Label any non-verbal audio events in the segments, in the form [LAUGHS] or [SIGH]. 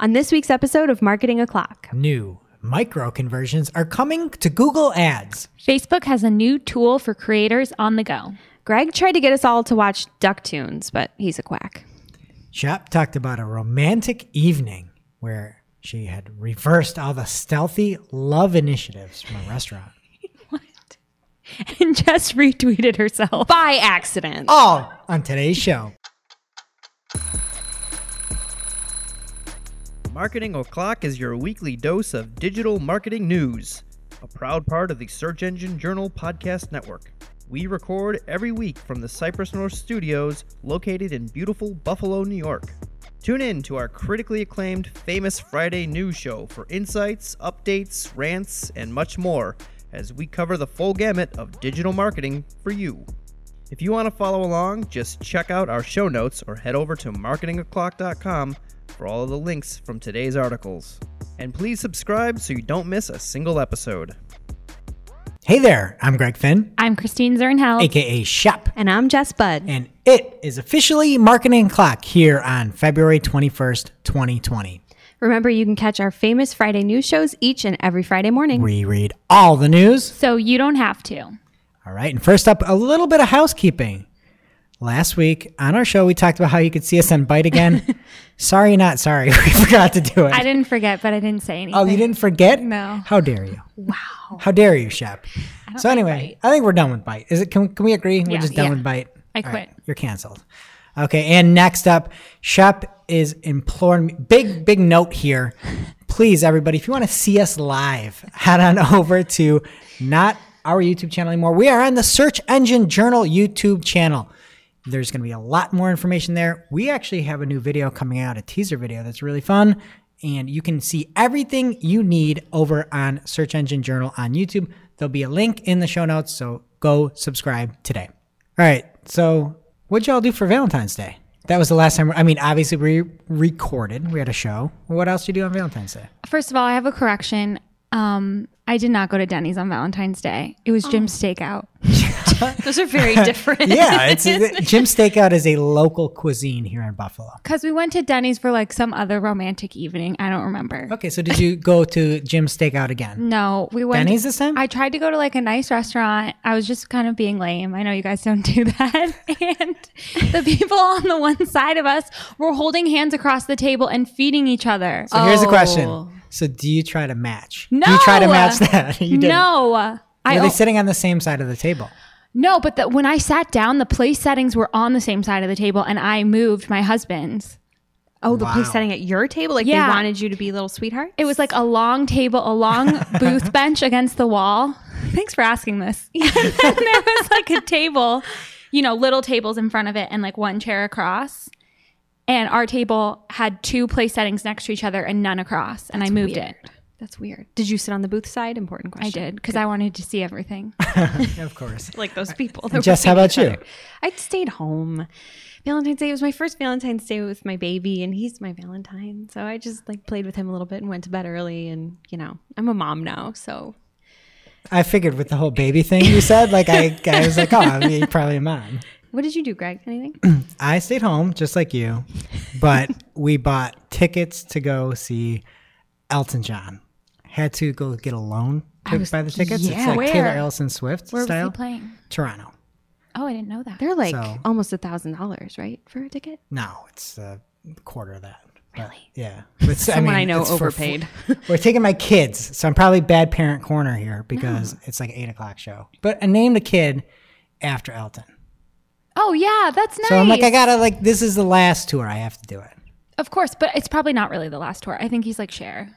on this week's episode of Marketing O'Clock. New micro conversions are coming to Google Ads. Facebook has a new tool for creators on the go. Greg tried to get us all to watch Duck Tunes, but he's a quack. Shep talked about a romantic evening where she had reversed all the stealthy love initiatives from a restaurant. [LAUGHS] What? And just retweeted herself. By accident. All on today's show. Marketing O'Clock is your weekly dose of digital marketing news, a proud part of the Search Engine Journal Podcast Network. We record every week from the Cypress North Studios located in beautiful Buffalo, New York. Tune in to our critically acclaimed Famous Friday news show for insights, updates, rants, and much more as we cover the full gamut of digital marketing for you. If you want to follow along, just check out our show notes or head over to marketingoclock.com for all of the links from today's articles. And please subscribe so you don't miss a single episode. Hey there, I'm Greg Finn, I'm Christine Zirnheld. aka Shep, And I'm Jess Budd. and it is officially Marketing Clock here on February 21st, 2020. Remember, you can catch our famous Friday news shows each and every Friday morning. We read all the news. So you don't have to. All right, and first up, a little bit of housekeeping. Last week on our show, we talked about how you could see us on Byte again. [LAUGHS] sorry, not sorry. [LAUGHS] We forgot to do it. I didn't forget, but I didn't say anything. oh, you didn't forget? No. How dare you? Wow. How dare you, Shep? So anyway, I think we're done with Byte. Is it? Can, can we agree? We're Yeah. just done Yeah. with Byte. I All right, quit. you're canceled. Okay, and next up, Shep is imploring me. Big, big note here. Please, everybody, if you want to see us live, [LAUGHS] head on over to not our YouTube channel anymore. We are on the Search Engine Journal YouTube channel. There's going to be a lot more information there. We actually have a new video coming out, a teaser video that's really fun. And you can see everything you need over on Search Engine Journal on YouTube. There'll be a link in the show notes, so go subscribe today. All right, so what'd y'all do for Valentine's Day? That was the last time. I mean, obviously we recorded. We had a show. What else did you do on Valentine's Day? First of all, I have a correction. Um, I did not go to Denny's on Valentine's Day. It was Jim's Steakout. [LAUGHS] [LAUGHS] Those are very [LAUGHS] different. Yeah, it's [LAUGHS] Jim Steakout is a local cuisine here in Buffalo. Because we went to Denny's for like some other romantic evening. I don't remember. Okay, so did you go to Jim's Steakout again? No, we went. Denny's this time? I tried to go to like a nice restaurant. I was just kind of being lame. I know you guys don't do that. and the people on the one side of us were holding hands across the table and feeding each other. So here's the Oh. question. So do you try to match? no, Do you try to match that? You didn't. No, I Were they sitting on the same side of the table? No. But the, when I sat down, the place settings were on the same side of the table, and I moved my husband's. Oh, the place setting at your table? Like Yeah. they wanted you to be little sweetheart? It was like a long table, a long [LAUGHS] booth bench against the wall. Thanks for asking this. [LAUGHS] [LAUGHS] and then there was like a table, you know, little tables in front of it and like one chair across. And our table had two place settings next to each other and none across. And I moved it. That's weird. Did you sit on the booth side? Important question. I did because I wanted to see everything. [LAUGHS] of course. [LAUGHS] Like those people. that Jess, how about you? I stayed home. Valentine's Day was my first Valentine's Day with my baby, and he's my Valentine. So I just like played with him a little bit and went to bed early. And you know, I'm a mom now, so I figured with the whole baby thing you said, like I, I was like, oh, I mean, probably a mom. [LAUGHS] what did you do, Greg? Anything? [CLEARS THROAT] I stayed home just like you, but we bought tickets to go see Elton John. Had to go get a loan to was- buy the tickets. yeah. it's like Where? Taylor Ellison Swift Where was he playing? Toronto. Oh, I didn't know that. They're like So- almost a thousand dollars, right, for a ticket? No, it's a quarter of that. But, Really? yeah. But, Someone I know it's for- overpaid. [LAUGHS] we're taking my kids, so I'm probably bad parent corner here because it's like eight o'clock show. But I named a kid after Elton. Oh, yeah, that's nice. So I'm like, I gotta like this is the last tour. I have to do it. Of course, but it's probably not really the last tour. I think he's like Cher.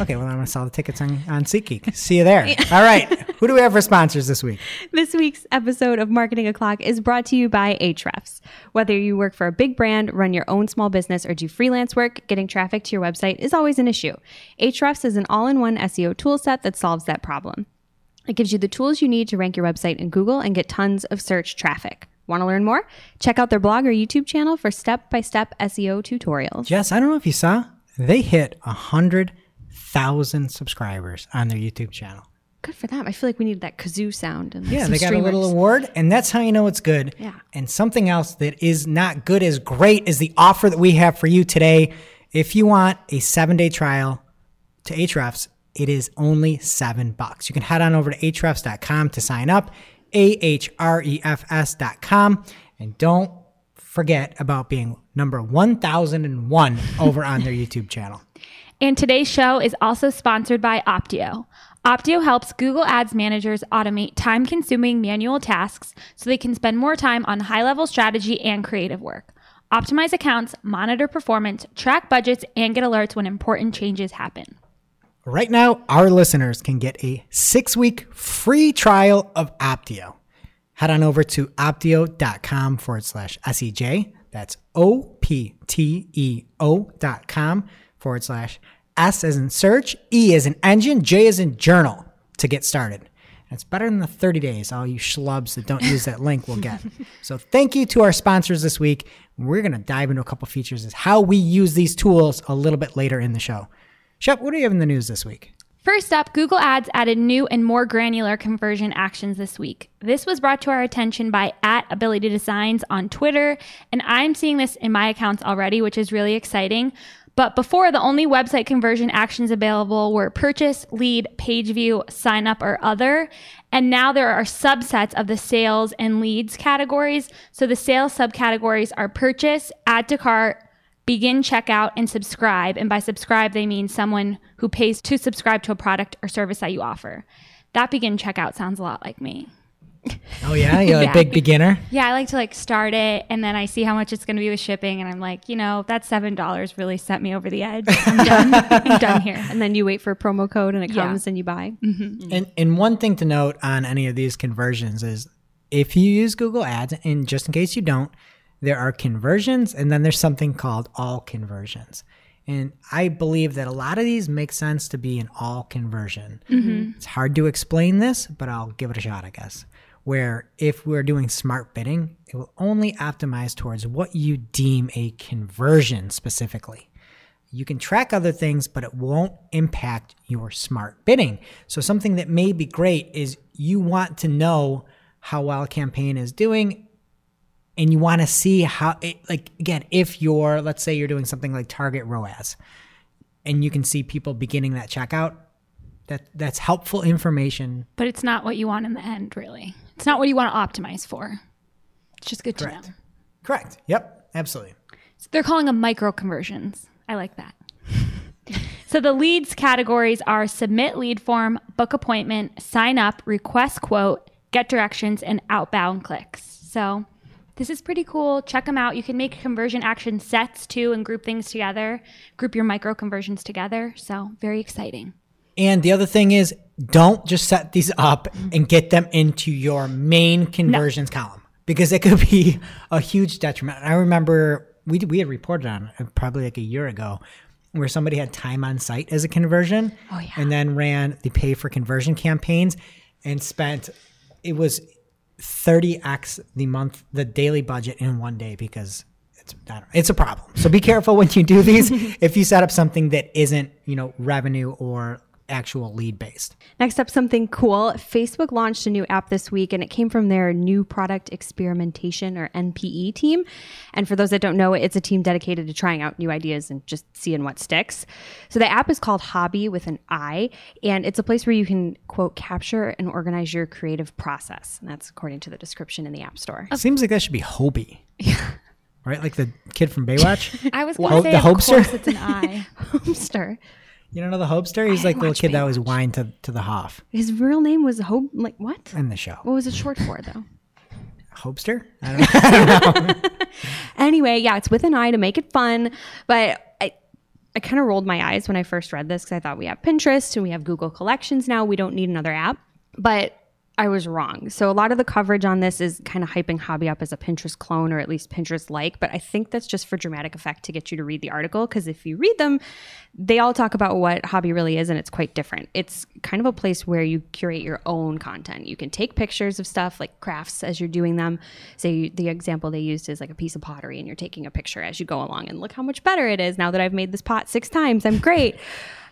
Okay, well I'm gonna sell the tickets on, on SeatGeek. See you there. [LAUGHS] All right. Who do we have for sponsors this week? This week's episode of Marketing O'Clock is brought to you by Ahrefs. Whether you work for a big brand, run your own small business, or do freelance work, getting traffic to your website is always an issue. Ahrefs is an all-in-one SEO toolset that solves that problem. It gives you the tools you need to rank your website in Google and get tons of search traffic. Want to learn more? Check out their blog or YouTube channel for step-by-step SEO tutorials. Jess, I don't know if you saw, they hit a hundred thousand subscribers on their YouTube channel. Good for them. I feel like we need that kazoo sound. And like, Yeah, they got a little award, and that's how you know it's good. Yeah. And something else that is not good as great as the offer that we have for you today if you want a seven day trial to Ahrefs, it is only seven bucks. You can head on over to ahrefs.com to sign up, A H R E F S.com. And don't forget about being number 1001 over on their [LAUGHS] YouTube channel. And today's show is also sponsored by Opteo. Opteo helps Google Ads managers automate time consuming manual tasks so they can spend more time on high level strategy and creative work. Optimize accounts, monitor performance, track budgets, and get alerts when important changes happen. Right now, our listeners can get a six week free trial of Opteo. Head on over to opteo.com forward slash SEJ. That's O P T E O dot com forward slash S as in search, E as in engine, J as in journal to get started. It's better than the 30 days all you schlubs that don't use that link will get. [LAUGHS] So thank you to our sponsors this week. We're going to dive into a couple features as how we use these tools a little bit later in the show. Shep, what do you have in the news this week? First up, Google Ads added new and more granular conversion actions this week. This was brought to our attention by at Ability Designs on Twitter, and I'm seeing this in my accounts already, which is really exciting. But before, the only website conversion actions available were purchase, lead, page view, sign up, or other. And now there are subsets of the sales and leads categories. So the sales subcategories are purchase, add to cart, begin checkout, and subscribe. And by subscribe, they mean someone who pays to subscribe to a product or service that you offer. That begin checkout sounds a lot like me. Oh yeah, you're a Yeah. big beginner. Yeah, I like to like start it and then I see how much it's going to be with shipping and I'm like, you know, that $7 really sent me over the edge. I'm done. I'm [LAUGHS] done here. And then you wait for a promo code and it Yeah. comes and you buy. Mm-hmm. Mm-hmm. And and one thing to note on any of these conversions is if you use Google Ads, and just in case you don't, there are conversions and then there's something called all conversions. And I believe that a lot of these make sense to be an all conversion. Mm-hmm. It's hard to explain this, but I'll give it a shot, I guess. Where if we're doing smart bidding, it will only optimize towards what you deem a conversion specifically. You can track other things, but it won't impact your smart bidding. So, something that may be great is you want to know how well a campaign is doing and you want to see how it, like, again, if you're, let's say you're doing something like Target ROAS and you can see people beginning that checkout, that that's helpful information. But it's not what you want in the end, really. It's not what you want to optimize for. It's just good to know. Correct. Yep. Absolutely. So they're calling them micro conversions. I like that. [LAUGHS] so the leads categories are submit lead form, book appointment, sign up, request quote, get directions, and outbound clicks. So this is pretty cool. Check them out. You can make conversion action sets too and group things together, group your micro conversions together. So very exciting. And the other thing is, don't just set these up and get them into your main conversions column because it could be a huge detriment. I remember we we had reported on it probably like a year ago where somebody had time on site as a conversion Oh, yeah. and then ran the pay for conversion campaigns and spent it was 30x the month the daily budget in one day because it's I don't know, it's a problem. So be careful when you do these [LAUGHS] if you set up something that isn't, you know, revenue or actual lead based. Next up, something cool. Facebook launched a new app this week and it came from their new product experimentation or NPE team. And for those that don't know, it's a team dedicated to trying out new ideas and just seeing what sticks. So the app is called Hobbi with an I, and it's a place where you can, quote, capture and organize your creative process. And that's according to the description in the App Store. It seems like that should be Hobie. [LAUGHS] Right? Like the kid from Baywatch. [LAUGHS] I was Ho- going to say, the of Hopester? course, it's an I. [LAUGHS] Homester. You don't know the Hopester? He's like the little kid that was wine to, to the Hoff His real name was Hope. Like, what? in the show. What was it short for, though? Hopester? I don't [LAUGHS] know. [LAUGHS] Anyway, yeah, it's with an eye to make it fun. But I, I kind of rolled my eyes when I first read this because I thought we have Pinterest and we have Google Collections now. We don't need another app. But I was wrong. So a lot of the coverage on this is kind of hyping Hobbi up as a Pinterest clone or at least Pinterest like. But I think that's just for dramatic effect to get you to read the article because if you read them, they all talk about what Hobbi really is and it's quite different. It's kind of a place where you curate your own content. You can take pictures of stuff like crafts as you're doing them. Say the example they used is like a piece of pottery and you're taking a picture as you go along and look how much better it is now that I've made this pot six times. I'm great. [LAUGHS]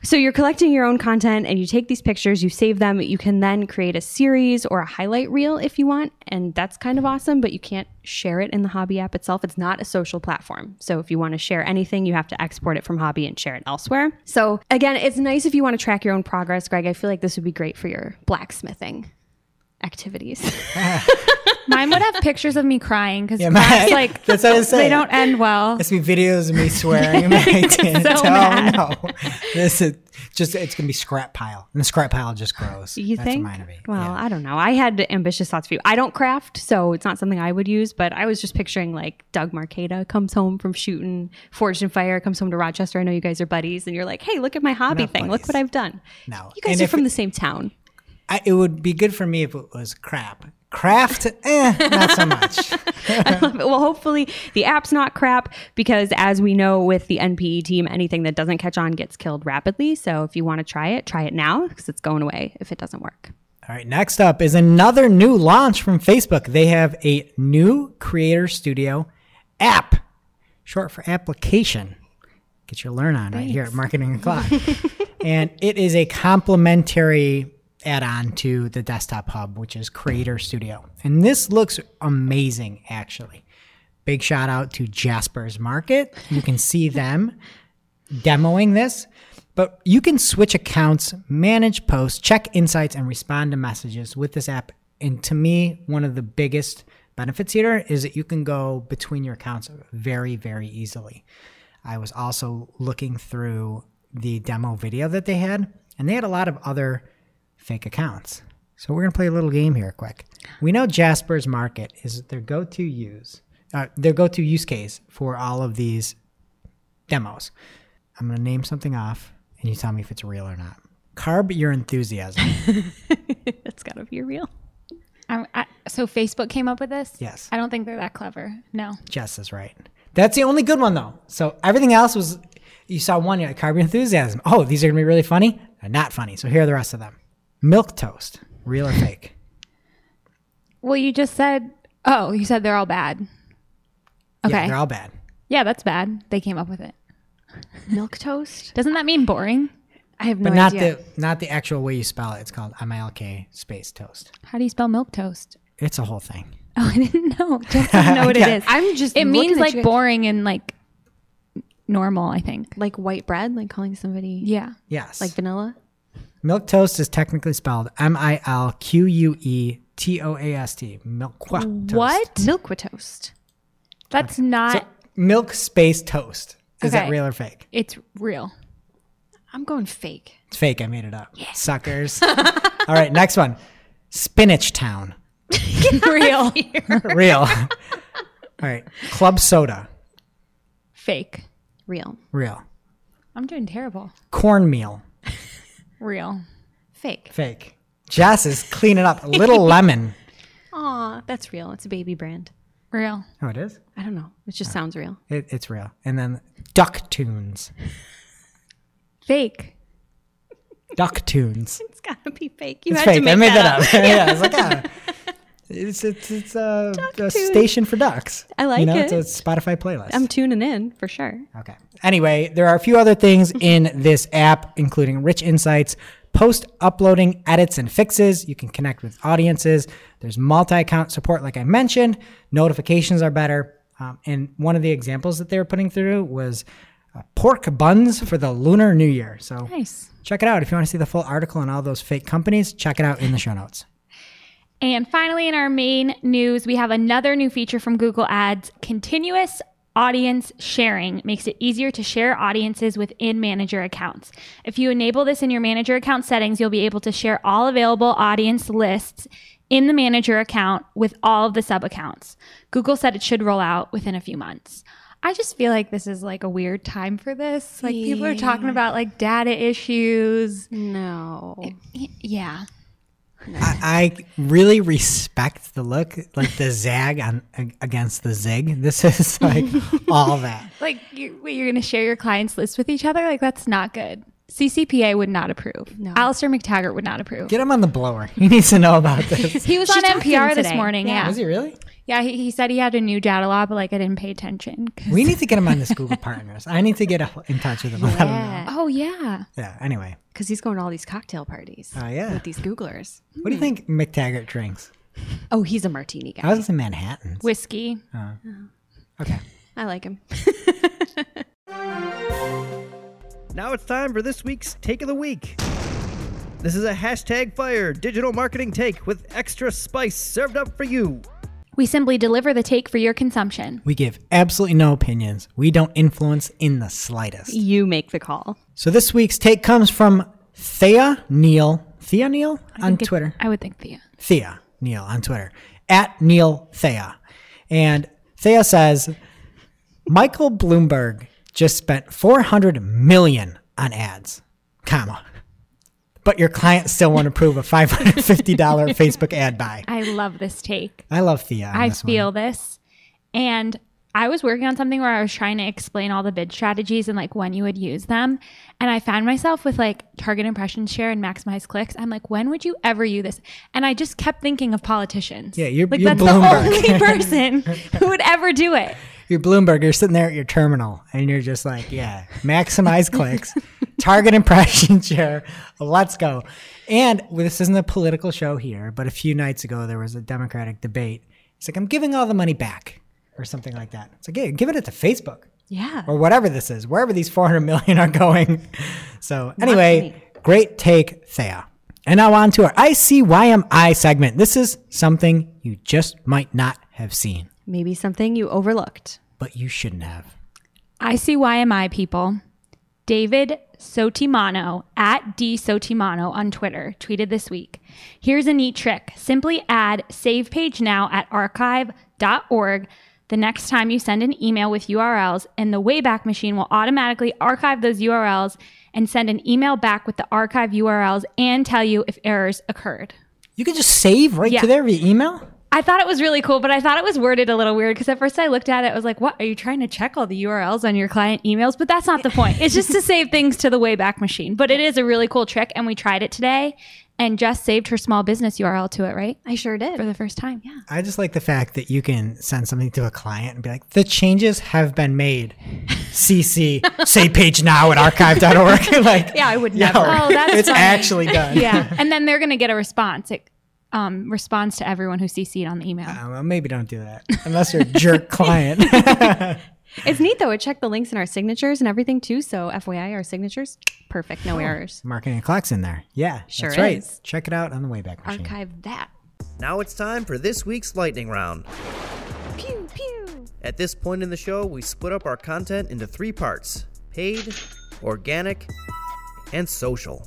So you're collecting your own content and you take these pictures, you save them. You can then create a series or a highlight reel if you want. And that's kind of awesome, but you can't share it in the Hobbi app itself. It's not a social platform. So if you want to share anything, you have to export it from Hobbi and share it elsewhere. So again, it's nice if you want to track your own progress, Greg. I feel like this would be great for your blacksmithing activities. [LAUGHS] [LAUGHS] Mine would have pictures of me crying because Yeah, my- like [LAUGHS] that's what I was saying. they don't end well. It's be videos of me [LAUGHS] swearing. and I didn't. So oh [LAUGHS] no! This is just it's gonna be scrap pile, and the scrap pile just grows. You That's think? what mine would be. Well, Yeah. I don't know. I had ambitious thoughts for you. I don't craft, so it's not something I would use. But I was just picturing like Doug Marcaida comes home from shooting Forged in Fire, comes home to Rochester. I know you guys are buddies, and you're like, "Hey, look at my hobby thing. Look what I've done." no. You guys And are from it- the same town. I, it would be good for me if it was crap. Craft, eh, not so much. [LAUGHS] well, hopefully the app's not crap because, as we know with the NPE team, anything that doesn't catch on gets killed rapidly. So if you want to try it, try it now because it's going away if it doesn't work. All right, next up is another new launch from Facebook. They have a new Creator Studio app, short for application. Get your learn on right here at Marketing O'Clock. [LAUGHS] and it is a complementary add on to the Desktop Hub, which is Creator Studio. And this looks amazing, actually. Big shout out to Jasper's Market. You can see [LAUGHS] them demoing this, but you can switch accounts, manage posts, check insights, and respond to messages with this app. And to me, one of the biggest benefits here is that you can go between your accounts very, very easily. I was also looking through the demo video that they had, and they had a lot of other fake accounts. So we're gonna play a little game here, quick. We know Jasper's Market is their go-to use, uh, their go-to use case for all of these demos. I'm gonna name something off, and you tell me if it's real or not. Carb your enthusiasm. [LAUGHS] That's got to be real. I, I, so Facebook came up with this. Yes. I don't think they're that clever. No. Jess is right. That's the only good one though. So everything else was you saw one, you're like carb your enthusiasm. Oh, these are gonna be really funny. They're not funny. So here are the rest of them. Milk toast, real or fake? [LAUGHS] Well, you just said. Oh, you said they're all bad. Okay. Yeah, they're all bad. yeah, that's bad. They came up with it. Milk toast? [LAUGHS] Doesn't that mean boring? I have no But not idea. the not the actual way you spell it. It's called MILK space toast. How do you spell milk toast? It's a whole thing. [LAUGHS] Oh, I didn't know. Just doesn't know what Yeah. it is. I'm just It looking means at like you- boring and like normal. I think. like white bread, like calling somebody Yeah. Yes. like vanilla. Milk toast is technically spelled M I L Q U E T O A S T. Milk toast. What? Milk toast. That's not. So milk space toast. Is that real or fake? it's real. I'm going fake. It's fake. I made it up. Suckers. [LAUGHS] All right, next one. Spinach Town. [LAUGHS] real. [LAUGHS] Real. All right. Club soda. Fake. Real. Real. I'm doing terrible. Cornmeal. Real. Fake. Fake. Jess is cleaning up. Little [LAUGHS] lemon. Aw, that's real. It's a baby brand. Real. Oh, it is? I don't know. It just sounds real. It, it's real. And then Duck Tunes. Fake. Duck Tunes. [LAUGHS] It's gotta be fake. You It's had to fake. make I made that, that up. up. [LAUGHS] yeah, it's like, ah. It's, it's, it's a, a station for ducks. I like it, you know, it. It's a Spotify playlist. I'm tuning in for sure. Okay. Anyway, there are a few other things [LAUGHS] in this app, including rich insights, post uploading edits and fixes. You can connect with audiences. There's multi account support, like I mentioned. Notifications are better. Um, and one of the examples that they were putting through was uh, pork buns for the Lunar New Year. So Nice. check it out. If you want to see the full article on all those fake companies, check it out in the show notes. And finally, in our main news, we have another new feature from Google Ads continuous audience sharing makes it easier to share audiences within manager accounts. If you enable this in your manager account settings, you'll be able to share all available audience lists in the manager account with all of the sub accounts. Google said it should roll out within a few months. I just feel like this is like a weird time for this. Like people are talking about like data issues. No. Y- Yeah. I, I really respect the look, like the zag on against the zig. This is like [LAUGHS] all that. Like you, wait, you're going to share your clients' list with each other? Like that's not good. CCPA would not approve. No. Alastair Mactaggart would not approve. Get him on the blower. He needs to know about [LAUGHS] this. he was She on talked NPR this today. morning. Yeah. Yeah. Is he really? Yeah, he, he said he had a new data law, but like I didn't pay attention. 'cause- We need to get him on this Google [LAUGHS] Partners. I need to get in touch with him. and let him know. Yeah. oh yeah. Yeah. Anyway, Because he's going to all these cocktail parties. Oh, yeah. With these Googlers. what do you hmm. think Mactaggart drinks? Oh, he's a martini guy. I was gonna say Manhattan. Whiskey. Oh. Oh. Okay. I like him. [LAUGHS] Now it's time for this week's Take of the Week. This is a hashtag fire digital marketing take with extra spice served up for you. We simply deliver the take for your consumption. We give absolutely no opinions. We don't influence in the slightest. You make the call. So this week's take comes from Thea Neal. Thea Neal on it- Twitter. I would think Thea. Thea Neal on Twitter at Neil Thea. And Thea says Michael Bloomberg just spent 400 million on ads, comma. But your clients still won't approve a $550 [LAUGHS] Facebook ad buy. I love this take. I love Thea. I this one. feel this. And I was working on something where I was trying to explain all the bid strategies and like when you would use them. And I found myself with like target impression share and maximize clicks. I'm like, when would you ever use this? And I just kept thinking of politicians. Yeah, you're- like you're that's Bloomberg. the only [LAUGHS] person who would ever do it. You're Bloomberg. You're sitting there at your terminal, and you're just like, yeah, maximize [LAUGHS] clicks, target impression [LAUGHS] share. Let's go. And well, this isn't a political show here, but a few nights ago there was a Democratic debate. It's like I'm giving all the money back, or something like that. It's like, yeah, giving it to Facebook Yeah. or whatever this is, wherever these 400 million are going. [LAUGHS] So anyway, great take, Thea. And now on to our ICYMI segment. This is something you just might not have seen, Maybe something you overlooked. but you shouldn't have. ICYMI people. David Sottimano at D Sottimano on Twitter tweeted this week. Here's a neat trick. Simply add save page now at archive.org the next time you send an email with URLs, and the Wayback Machine will automatically archive those URLs and send an email back with the archive URLs and tell you if errors occurred. You can just save right Yeah. to there via email. I thought it was really cool, but I thought it was worded a little weird because at first I looked at it, I was like, what? Are you trying to check all the URLs on your client emails? But that's not the point. It's just to [LAUGHS] save things to the Wayback Machine. But it is a really cool trick, and we tried it today and just saved her small business URL to it, right? I sure did. For the first time. Yeah. I just like the fact that you can send something to a client and be like, the changes have been made. CC, [LAUGHS] say page now at archive.org. [LAUGHS] like, Yeah, I would yo, never. Oh, that's it's funny. actually done. Yeah. and then they're going to get a response. It um, responds to everyone who CC'd on the email. Uh, well, maybe don't do that unless you're a jerk [LAUGHS] client. [LAUGHS] It's neat though. It checked the links in our signatures and everything too. So FYI, our signatures, perfect, no errors. Marketing and clocks in there. Yeah, Sure that's right. is. Check it out on the Wayback Machine. Archive that. Now it's time for this week's lightning round. Pew pew. At this point in the show, we split up our content into three parts paid, organic, and social.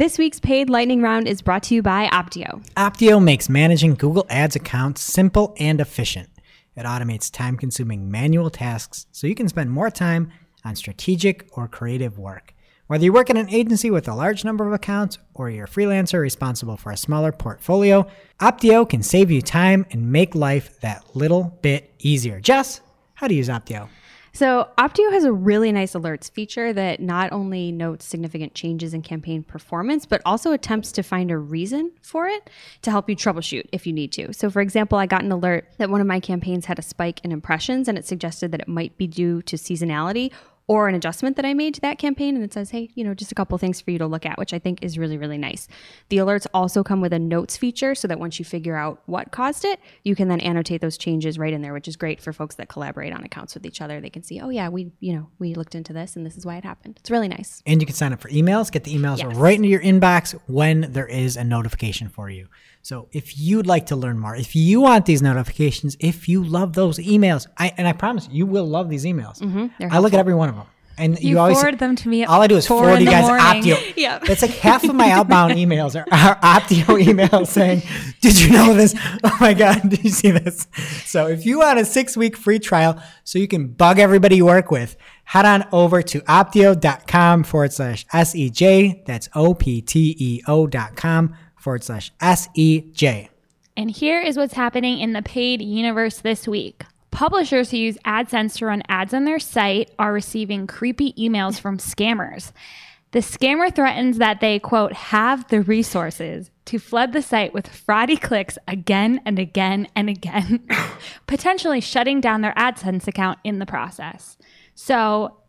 This week's paid lightning round is brought to you by Opteo. Opteo makes managing Google Ads accounts simple and efficient. It automates time consuming manual tasks so you can spend more time on strategic or creative work. Whether you work in an agency with a large number of accounts or you're a freelancer responsible for a smaller portfolio, Opteo can save you time and make life that little bit easier. Jess, how to use Opteo? So, Opteo has a really nice alerts feature that not only notes significant changes in campaign performance, but also attempts to find a reason for it to help you troubleshoot if you need to. So, for example, I got an alert that one of my campaigns had a spike in impressions and it suggested that it might be due to seasonality or an adjustment that I made to that campaign. And it says, hey, you know, just a couple things for you to look at, which I think is really, really nice. The alerts also come with a notes feature so that once you figure out what caused it, you can then annotate those changes right in there, which is great for folks that collaborate on accounts with each other. They can see, oh, yeah, we, you know, we looked into this and this is why it happened. It's really nice. And you can sign up for emails, get the emails Yes. right into your inbox when there is a notification for you. So if you'd like to learn more, if you want these notifications, if you love those emails, I and I promise you will love these emails. Mm-hmm. They're I look at every one of them. And you, You always forward them to me at All I do is forward you guys morning. Opteo. [LAUGHS] Yeah. It's like half of my outbound [LAUGHS] emails are, are Opteo emails saying, Did you know this? Oh my God, did you see this? So if you want a six week free trial so you can bug everybody you work with, head on over to opteo.com forward slash SEJ. That's O P T E O dot com forward slash S E J. And here is what's happening in the paid universe this week. Publishers who use AdSense to run ads on their site are receiving creepy emails from scammers. The scammer threatens that they, quote, have the resources to flood the site with fraudy clicks again and again and again, [LAUGHS] potentially shutting down their AdSense account in the process. So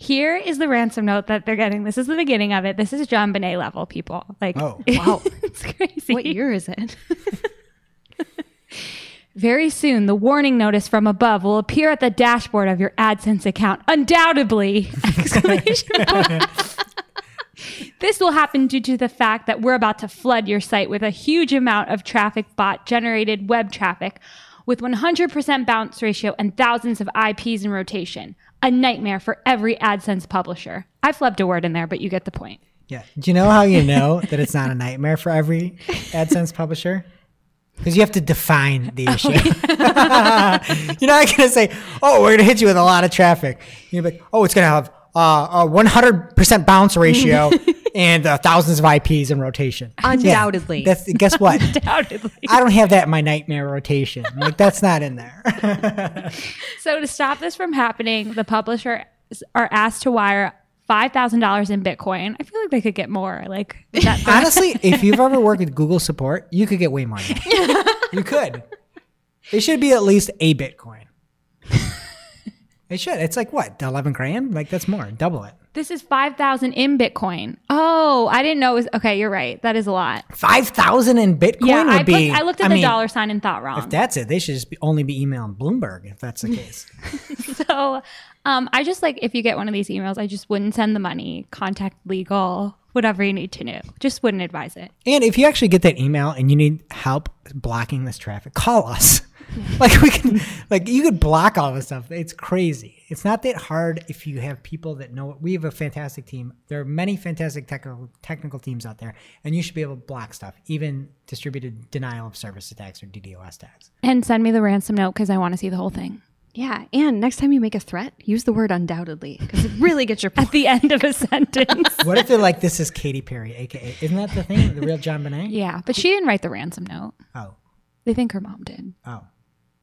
here is the ransom note that they're getting. This is the beginning of it. This is JonBenét level, people. Like, Oh. [LAUGHS] Wow. it's crazy. what year is it? [LAUGHS] Very soon, the warning notice from above will appear at the dashboard of your AdSense account. Undoubtedly! [LAUGHS] Exclamation this will happen due to the fact that we're about to flood your site with a huge amount of traffic bot generated web traffic with 100% bounce ratio and thousands of IPs in rotation. A nightmare for every AdSense publisher. I flubbed a word in there, but you get the point. Yeah. Do you know how you know [LAUGHS] that it's not a nightmare for every AdSense publisher? Because you have to define the issue. [LAUGHS] You're not going to say, "Oh, we're going to hit you with a lot of traffic." You're like, "Oh, it's going to have uh, a 100% bounce ratio [LAUGHS] and uh, thousands of IPs in rotation." [LAUGHS] Yeah, Undoubtedly. that's guess what? [LAUGHS] Undoubtedly. I don't have that in my nightmare rotation. Like that's not in there. [LAUGHS] So to stop this from happening, the publisher are asked to wire five thousand dollars in Bitcoin. I feel like they could get more. Like that. Honestly, if you've ever worked with Google support, you could get way more. than that. you could. It should be at least a Bitcoin. It should. It's like what, eleven grand? Like that's more. Double it. This is five thousand in Bitcoin. Oh, I didn't know. It was okay. You're right. That is a lot. Five thousand in Bitcoin yeah, would I, be. put, I looked at I the mean, dollar sign and thought wrong. If that's it, they should just be, only be emailing Bloomberg. If that's the [LAUGHS] case. so, um, I just like if you get one of these emails, I just wouldn't send the money. Contact legal, whatever you need to know. Just wouldn't advise it. and if you actually get that email and you need help blocking this traffic, call us. [LAUGHS] like we can, like you could block all this stuff. It's crazy. It's not that hard if you have people that know. it. We have a fantastic team. There are many fantastic technical technical teams out there, and you should be able to block stuff, even distributed denial of service attacks or DDoS attacks. And send me the ransom note because I want to see the whole thing yeah. And next time you make a threat, use the word undoubtedly because it really gets your point. [LAUGHS] at the end of a sentence. What if they're like, "This is Katy Perry, aka"? Isn't that the thing? The real JonBenét? [LAUGHS] yeah, but she didn't write the ransom note. Oh, They think her mom did. oh,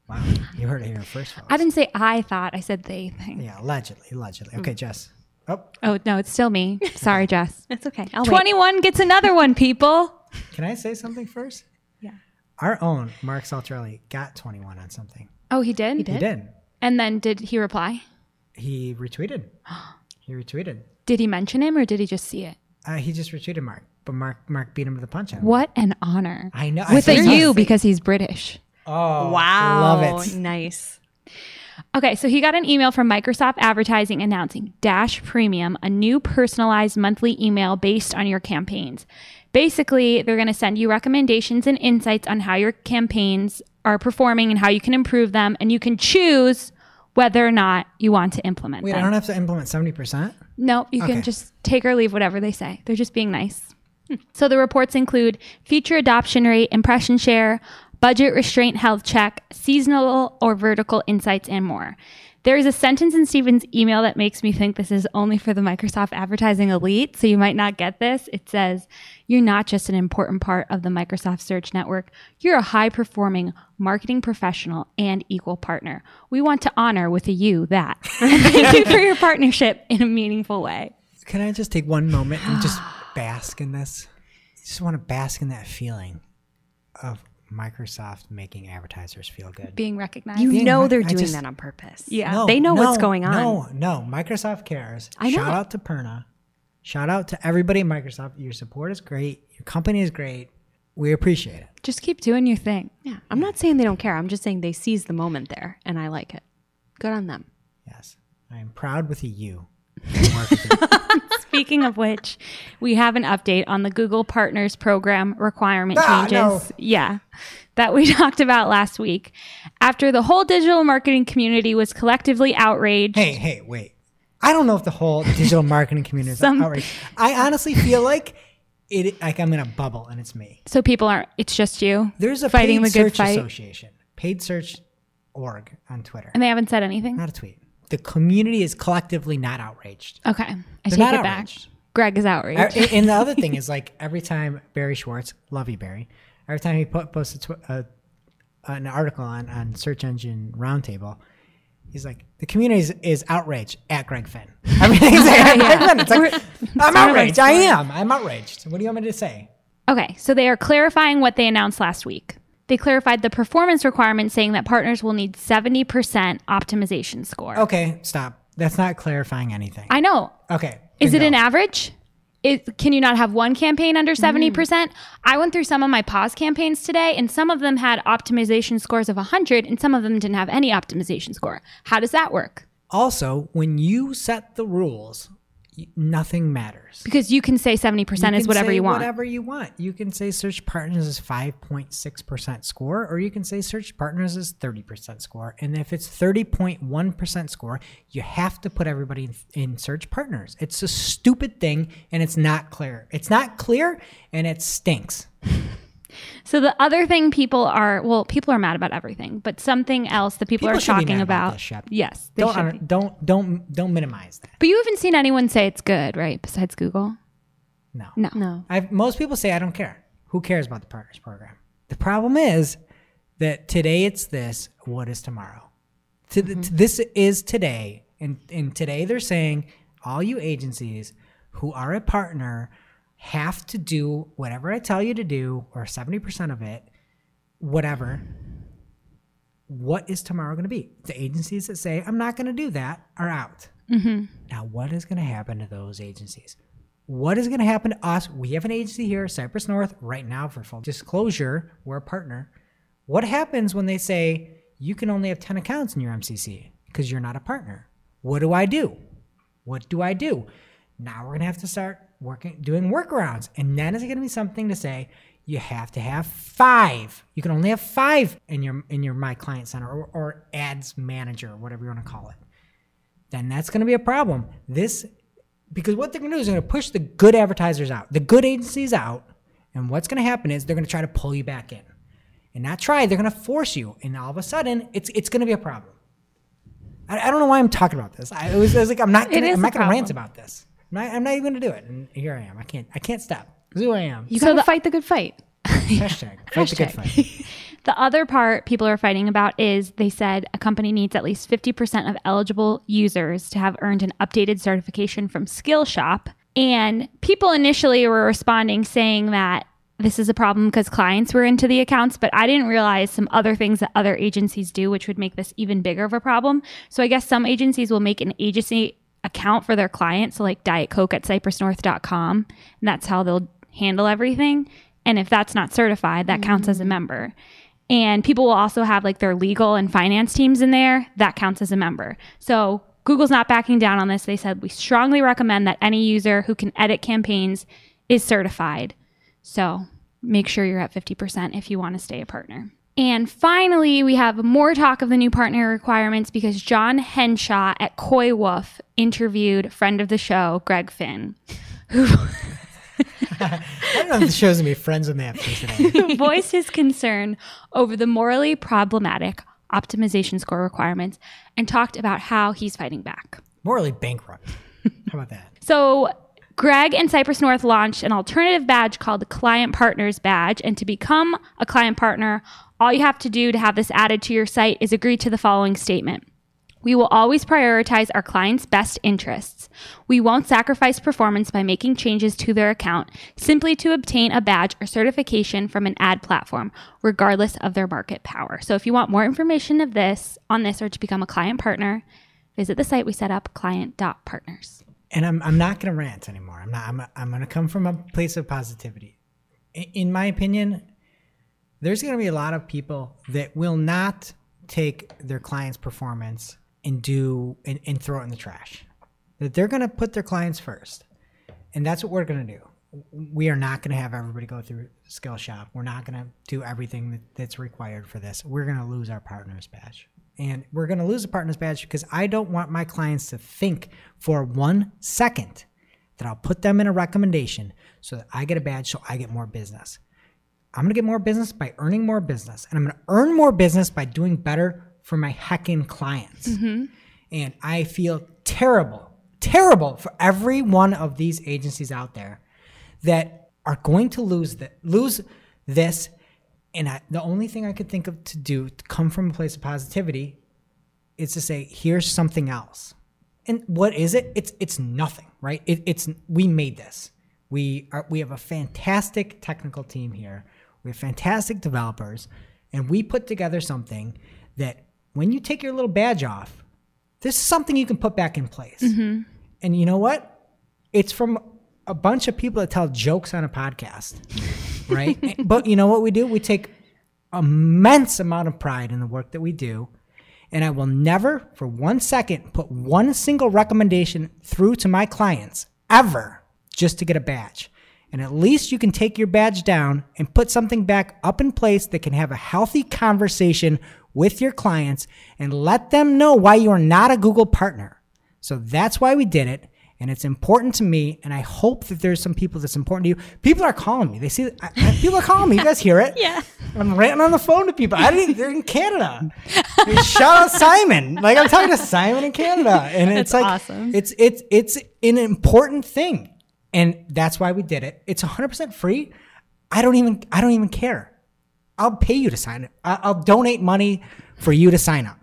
wow! You heard it here first, folks. I didn't say I thought. I said they think. Yeah, allegedly, allegedly. Okay, mm. Jess. Oh, Oh no, it's still me. Sorry, Jess. It's okay. I'll wait. Twenty-one gets another one, people. Can I say something first? Yeah. Our own Mark Saltrelli got 21 on something. Oh, he did. He did. He did. And then did he reply? He retweeted. [GASPS] He retweeted. Did he mention him or did he just see it? Uh, he just retweeted Mark, but Mark Mark beat him to the punch. on it. What an honor. I know. With a saw U that. because he's British. Oh, Wow. Love it. Nice. Okay, so he got an email from Microsoft Advertising announcing Dash Premium, a new personalized monthly email based on your campaigns. Basically, they're going to send you recommendations and insights on how your campaigns are performing and how you can improve them, and you can choose whether or not you want to implement Wait, them. I don't have to implement 70%? No, you Okay. can just take or leave whatever they say. They're just being nice. Hmm. So the reports include feature adoption rate, impression share, budget restraint health check, seasonal or vertical insights, and more. There is a sentence in Steven's email that makes me think this is only for the Microsoft advertising elite, so you might not get this. It says, You're not just an important part of the Microsoft Search Network, you're a high performing marketing professional and equal partner. We want to honor with a you that. [LAUGHS] Thank you for your partnership in a meaningful way. Can I just take one moment and just [GASPS] bask in this? I just want to bask in that feeling of Microsoft making advertisers feel good. Being recognized. You Being know rec- they're doing just- that on purpose. Yeah. They know what's going on. No, no. Microsoft cares. I know Shout it. out to Purna. Shout out to everybody at Microsoft. Your support is great. Your company is great. We appreciate it. Just keep doing your thing. Yeah. I'm not saying they don't care. I'm just saying they seize the moment there and I like it. Good on them. Yes. I am proud with a U. to work with you. [LAUGHS] Speaking of which, we have an update on the Google Partners Program requirement Ah, changes. no. Yeah, that we [LAUGHS] talked about last week. After the whole digital marketing community was collectively outraged. hey, hey, wait. I don't know if the whole digital marketing community is [LAUGHS] Some- outraged. I honestly feel like it like I'm in a bubble and it's me. So people aren't, it's just you. There's a Fighting paid the good search fight. association, paid search org on Twitter. And they haven't said anything? Not a tweet. The community is collectively not outraged. Okay. I They're take not it back. outraged. Greg is outraged. Uh, and the other thing [LAUGHS] is like every time Barry Schwartz, love you Barry, every time he po- posts a, tw- an article on on Search Engine Roundtable. He's like, the community is, is outraged at Greg Finn. [LAUGHS] I mean, he's like, at Greg Finn. It's like, I'm outraged. I am. I'm outraged. What do you want me to say? Okay, so they are clarifying what they announced last week. They clarified the performance requirement, saying that partners will need 70% optimization score. Okay, stop. That's not clarifying anything. I know. Okay. Is it an average? It, can you not have one campaign under mm. 70%? I went through some of my pause campaigns today, and some of them had optimization scores of 100, and some of them didn't have any optimization score. How does that work? Also, when you set the rules, nothing matters. Because you can say 70% You is whatever you want. Whatever you want. You can say Search Partners is 5.6% score, or you can say Search Partners is 30% score. And if it's 30.1% score, you have to put everybody in, in Search Partners. It's a stupid thing and it's not clear. It's not clear and it stinks. So the other thing people are well, people are mad about everything, but something else that people, People are should be talking mad about about. this, yes, they Don't, should be. don't don't don't minimize that. But you haven't seen anyone say it's good, right? Besides Google. No. No. No. I've, most people say I don't care. Who cares about the partners program? The problem is that today it's this. What is tomorrow? To the, to- this is today, and and today they're saying all you agencies who are a partner have to do whatever I tell you to do, or seventy percent of it, whatever. What is tomorrow going to be? The agencies that say I'm not going to do that are out. Mm-hmm. Now, what is going to happen to those agencies? What is going to happen to us? We have an agency here, Cypress North, right now for full disclosure. We're a partner. What happens when they say you can only have 10 accounts in your MCC because you're not a partner? What do I do? What do I do? Now we're going to have to start working, doing workarounds. And then is it going to be something to say you have to have five? You can only have five in your in your My Client Center or, or Ads Manager, whatever you want to call it then that's going to be a problem. This because what they're going to do is they're going to push the good advertisers out, the good agencies out, and what's going to happen is they're going to try to pull you back in, and not try. They're going to force you, and all of a sudden, it's it's going to be a problem. I, I don't know why I'm talking about this. I it was, I was like, I'm not gonna, I'm not going to rant about this. I'm not, I'm not even going to do it, and here I am. I can't I can't stop. This who I am. You So gotta the- fight the good fight. Hashtag fight the good fight. [LAUGHS] The other part people are fighting about is they said a company needs at least 50% of eligible users to have earned an updated certification from Skillshop. And people initially were responding saying that this is a problem because clients were into the accounts, but I didn't realize some other things that other agencies do, which would make this even bigger of a problem. So I guess some agencies will make an agency account for their clients, so like Diet Coke at cypressnorth.com, and that's how they'll handle everything. And if that's not certified, that counts as a mm-hmm. member. And people will also have like their legal and finance teams in there. That counts as a member. So Google's not backing down on this. They said we strongly recommend that any user who can edit campaigns is certified. So make sure you're at 50% if you want to stay a partner. And finally, we have more talk of the new partner requirements because Jon Henshaw at Coywolf interviewed friend of the show, Greg Finn, who. I don't know if the show's gonna be friends with me after today. [LAUGHS] who voiced his concern over the morally problematic optimization score requirements and talked about how he's fighting back. Morally bankrupt. How about that? [LAUGHS] So, Greg and Cypress North launched an alternative badge called the Client Partners Badge. And to become a client partner, all you have to do to have this added to your site is agree to the following statement. We will always prioritize our clients' best interests. We won't sacrifice performance by making changes to their account simply to obtain a badge or certification from an ad platform, regardless of their market power. So if you want more information of this on this or to become a client partner, visit the site we set up, client.partners. and I'm I'm not gonna rant anymore. I'm not. I'm I'm gonna come from a place of positivity. In my opinion, there's gonna be a lot of people that will not take their client's performance and do and, and throw it in the trash. That they're gonna put their clients first, and that's what we're gonna do. We are not gonna have everybody go through Skillshop. We're not gonna do everything that, that's required for this. We're gonna lose our partners badge. And we're going to lose a partner's badge because I don't want my clients to think for one second that I'll put them in a recommendation so that I get a badge so I get more business. I'm going to get more business by earning more business. And I'm going to earn more business by doing better for my heckin' clients. Mm-hmm. And I feel terrible, terrible for every one of these agencies out there that are going to lose the, lose this And I, the only thing I could think of to do to come from a place of positivity is to say, here's something else. And what is it? It's it's nothing, right? It, it's we made this. We are we have a fantastic technical team here. We have fantastic developers, and we put together something that when you take your little badge off, this is something you can put back in place. Mm-hmm. And you know what? It's from a bunch of people that tell jokes on a podcast, [LAUGHS] right? but you know what we do? We take immense amount of pride in the work that we do. And I will never, for one second, put one single recommendation through to my clients ever just to get a badge. And at least you can take your badge down and put something back up in place that can have a healthy conversation with your clients and let them know why you are not a Google partner. So that's why we did it. And it's important to me. And I hope that there's some people that's important to you. People are calling me. They see, I, I- people are calling me. You guys hear it? [LAUGHS] Yeah. I'm ranting on the phone to people. I didn't. They're in Canada. Shout out Simon. Like I'm talking to Simon in Canada, and [LAUGHS] it's like awesome. it's it's it's an important thing, and that's why we did it. It's 100 percent free. I don't even I don't even care. I'll pay you to sign it. I'll donate money for you to sign up.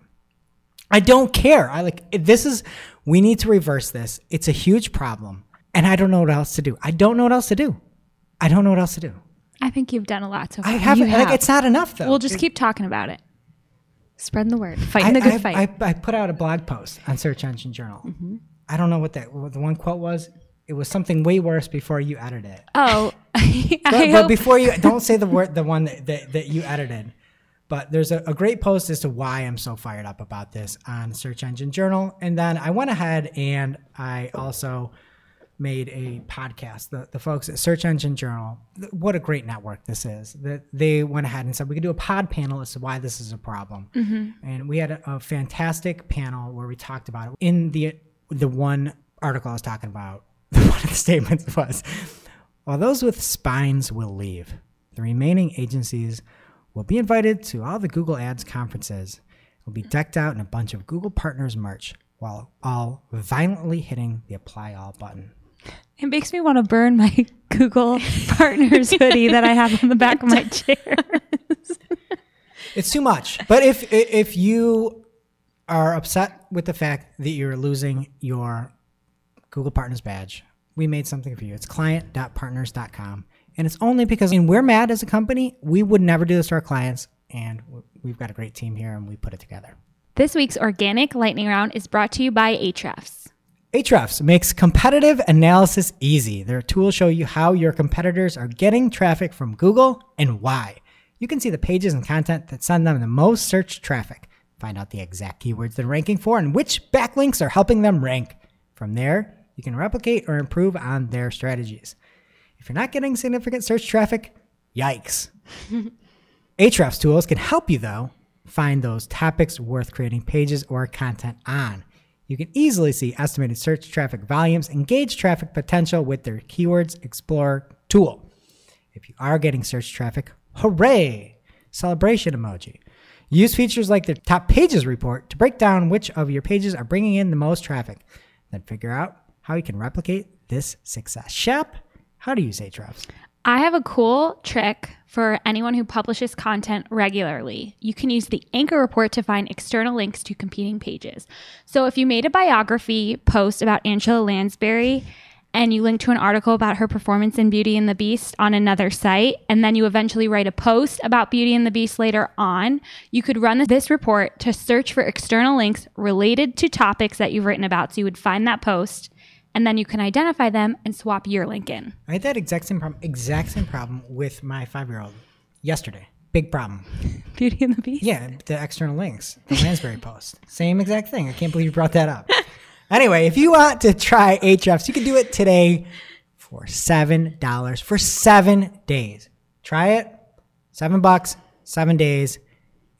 I don't care. I like this is we need to reverse this. It's a huge problem, and I don't know what else to do. I don't know what else to do. I don't know what else to do. I think you've done a lot so far. I haven't. You Like it's not enough though. We'll just keep talking about it. Spreading the word, fighting the good I, fight. I, I put out a blog post on Search Engine Journal. Mm-hmm. I don't know what that what the one quote was. It was something way worse before you added it. Oh, [LAUGHS] But, but before you don't say the word the one that, that, that you edited. But there's a, a great post as to why I'm so fired up about this on Search Engine Journal. And then I went ahead and I also made a podcast. The, the folks at Search Engine Journal, what a great network this is. That they went ahead and said we could do a pod panel as to why this is a problem. Mm-hmm. And we had a, a fantastic panel where we talked about it. In the the one article I was talking about, [LAUGHS] one of the statements was, while those with spines will leave, the remaining agencies will be invited to all the Google Ads conferences. Will be decked out in a bunch of Google Partners merch while all violently hitting the apply all button. it makes me want to burn my [LAUGHS] Google Partners hoodie that I have on the back of my [LAUGHS] chair. It's too much. But if if you are upset with the fact that you're losing your Google Partners badge, we made something for you. It's client.partners.com. And it's only because I mean, we're mad as a company. We would never do this to our clients. And we've got a great team here and we put it together. This week's organic lightning round is brought to you by Ahrefs. Ahrefs makes competitive analysis easy. Their tools show you how your competitors are getting traffic from Google and why. You can see the pages and content that send them the most search traffic. Find out the exact keywords they're ranking for and which backlinks are helping them rank. From there, you can replicate or improve on their strategies. If you're not getting significant search traffic, yikes. [LAUGHS] Ahrefs tools can help you, though, find those topics worth creating pages or content on. You can easily see estimated search traffic volumes and gauge traffic potential with their Keywords Explorer tool. If you are getting search traffic, hooray! Celebration emoji. Use features like the top pages report to break down which of your pages are bringing in the most traffic. Then figure out how you can replicate this success. Shep, how to use Ahrefs. I have a cool trick for anyone who publishes content regularly. You can use the Anchor report to find external links to competing pages. So if you made a biography post about Angela Lansbury and you link to an article about her performance in Beauty and the Beast on another site, and then you eventually write a post about Beauty and the Beast later on, you could run this report to search for external links related to topics that you've written about. So you would find that post and then you can identify them and swap your link in. I had that exact same problem, exact same problem with my five year old yesterday. Big problem. [LAUGHS] Beauty and the Beast. Yeah, the external links, the Lansbury post. Same exact thing. I can't believe you brought that up. [LAUGHS] Anyway, if you want to try Ahrefs, you can do it today for seven dollars for seven days. Try it, seven bucks, seven days,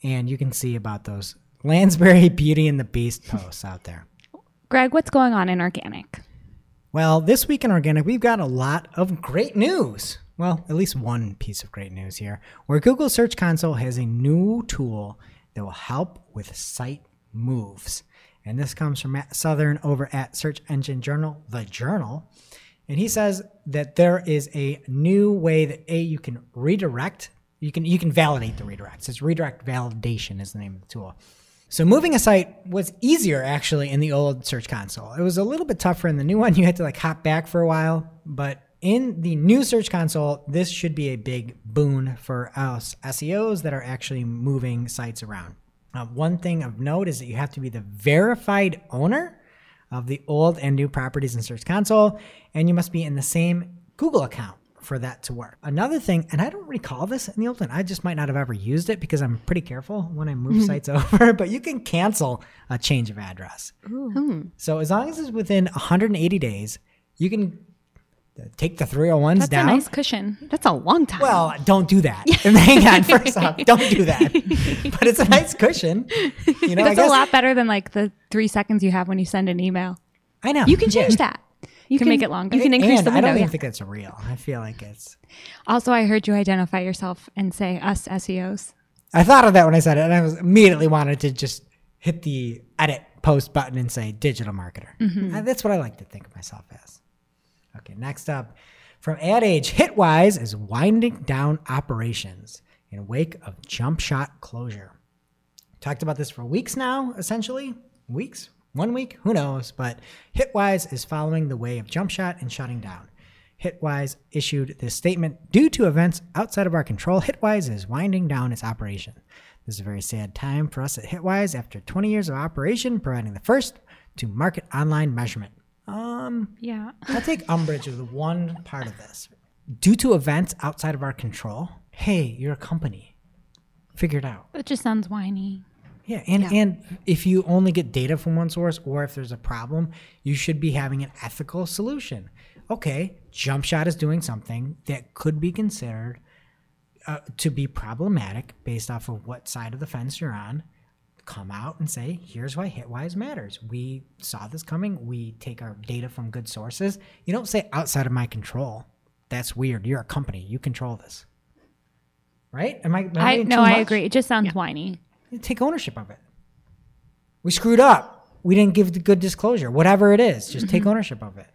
and you can see about those Lansbury [LAUGHS] Beauty and the Beast posts out there. Greg, what's going on in organic? Well, this week in organic, we've got a lot of great news. Well, at least one piece of great news here, where Google Search Console has a new tool that will help with site moves. And this comes from Matt Southern over at Search Engine Journal, the Journal. And he says that there is a new way that A, you can redirect You can you can validate the redirects. It's redirect validation is the name of the tool. So moving a site was easier actually in the old Search Console. It was a little bit tougher in the new [LAUGHS] one. You had to like hop back for a while, but in the new Search Console, this should be a big boon for us SEOs that are actually moving sites around. Uh, one thing of note is that you have to be the verified owner of the old and new properties in Search Console, and you must be in the same Google account for that to work. Another thing, and I don't recall this in the old one, I just might not have ever used it because I'm pretty careful when I move sites [LAUGHS] over, but you can cancel a change of address. Ooh. So as long as it's within 180 days, you can uh, take the 301s That's down. a nice cushion. That's a long time. Well, don't do that. [LAUGHS] Hang on, first off, don't do that. [LAUGHS] But it's a nice cushion. You know, I That's a lot better than like the three seconds you have when you send an email. I know You can Yeah. change that. You can, make it longer. You can increase and the I don't even yeah. think that's real. I feel like it's. Also, I heard you identify yourself and say us SEOs. I thought of that when I said it, and I was immediately wanted to just hit the edit post button and say digital marketer. Uh, that's what I like to think of myself as. Okay, next up from Ad Age, Hitwise is winding down operations in wake of Jumpshot closure. Talked about this for weeks now, essentially. Weeks? One week? Who knows? But Hitwise is following the way of Jumpshot and shutting down. Hitwise issued this statement due to events outside of our control. Hitwise is winding down its operation. This is a very sad time for us at Hitwise after 20 years of operation, providing the first to market online measurement. Um, Yeah. [LAUGHS] I'll take umbrage with one part of this. Due to events outside of our control, hey, you're a company. Figure it out. It just sounds whiny. Yeah, and and if you only get data from one source, or if there's a problem, you should be having an ethical solution. Okay, Jumpshot is doing something that could be considered uh, to be problematic based off of what side of the fence you're on. Come out and say, here's why Hitwise matters. We saw this coming. We take our data from good sources. You don't say outside of my control. That's weird. You're a company. You control this. Right? Am I? Am I being no, too I agree. It just sounds whiny. Take ownership of it. We screwed up. We didn't give the good disclosure. Whatever it is, just take mm-hmm. ownership of it.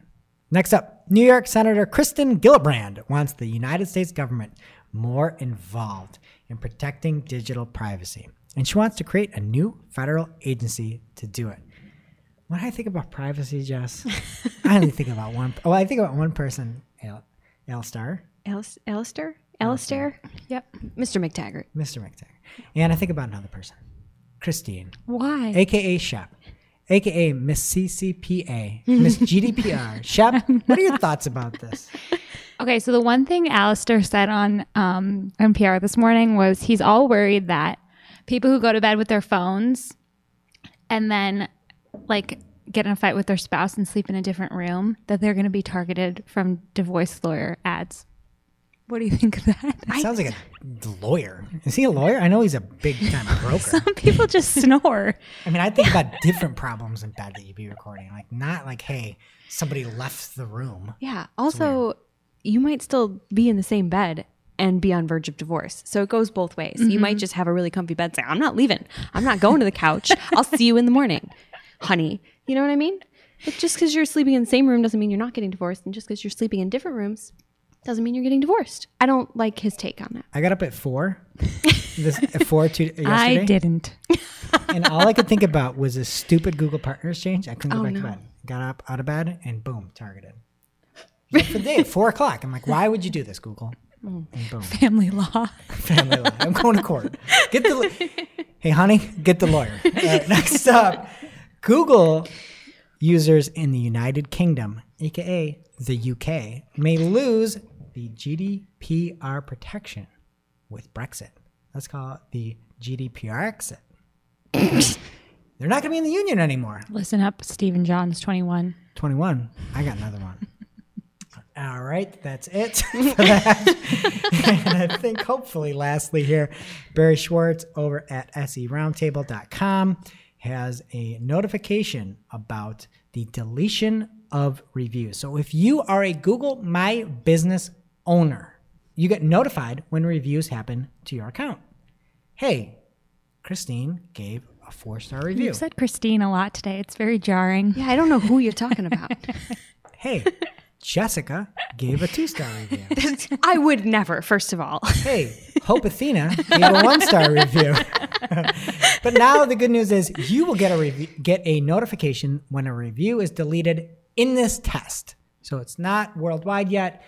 Next up, New York Senator Kirsten Gillibrand wants the United States government more involved in protecting digital privacy. And she wants to create a new federal agency to do it. When I think about privacy, Jess, [LAUGHS] I only think about one. Oh, I think about one person, Al, Al Star, Alis- Alastair? Alastair? Yep. Mr. Mactaggart. Mr. Mactaggart. And I think about another person, Christine. Why? aka Shep, aka Miss CCPA, Miss [LAUGHS] GDPR. Shep, what are your thoughts about this? Okay, so the one thing Alastair said on um, NPR this morning was he's all worried that people who go to bed with their phones and then like get in a fight with their spouse and sleep in a different room, that they're going to be targeted from divorce lawyer ads. What do you think of that? It sounds like a lawyer. Is he a lawyer? I know he's a big time [LAUGHS] broker. Some people just [LAUGHS] snore. I mean, I think about different problems in bed that you'd be recording. Like, not like, hey, somebody left the room. Yeah. Also, you might still be in the same bed and be on verge of divorce. So it goes both ways. You might mm-hmm. just have a really comfy bed saying, I'm not leaving. I'm not going to the couch. I'll see you in the morning, honey. You know what I mean? But just because you're sleeping in the same room doesn't mean you're not getting divorced. And just because you're sleeping in different rooms doesn't mean you're getting divorced. I don't like his take on that. I got up at four. this at [LAUGHS] four to yesterday, I didn't. and all I could think about was this stupid Google Partners change. I couldn't go Oh, back to bed. Got up out of bed and boom, targeted. Just for the day at four o'clock. I'm like, why would you do this, Google? Mm. And boom. Family law. [LAUGHS] family law. I'm going to court. Get the la- hey, honey, get the lawyer. All right, next up, Google users in the United Kingdom, aka the UK, may lose the GDPR protection with Brexit. Let's call it the GDPR exit. [COUGHS] They're not going to be in the union anymore. Listen up, Stephen Johns, 21. 21. I got another one. [LAUGHS] All right, that's it [LAUGHS] for that. and I think hopefully, lastly, here, Barry Schwartz over at seroundtable.com has a notification about the deletion of reviews. So if you are a Google My Business owner, you get notified when reviews happen to your account. Hey, Christine gave a four star review. You've said Christine a lot today. It's very jarring. Yeah, I don't know who you're talking about. [LAUGHS] Hey, Jessica gave a two star review. [LAUGHS] I would never, first of all. Hey, Hope Athena gave a one star review. [LAUGHS] but now the good news is you will get a review, get a notification when a review is deleted in this test. So it's not worldwide yet.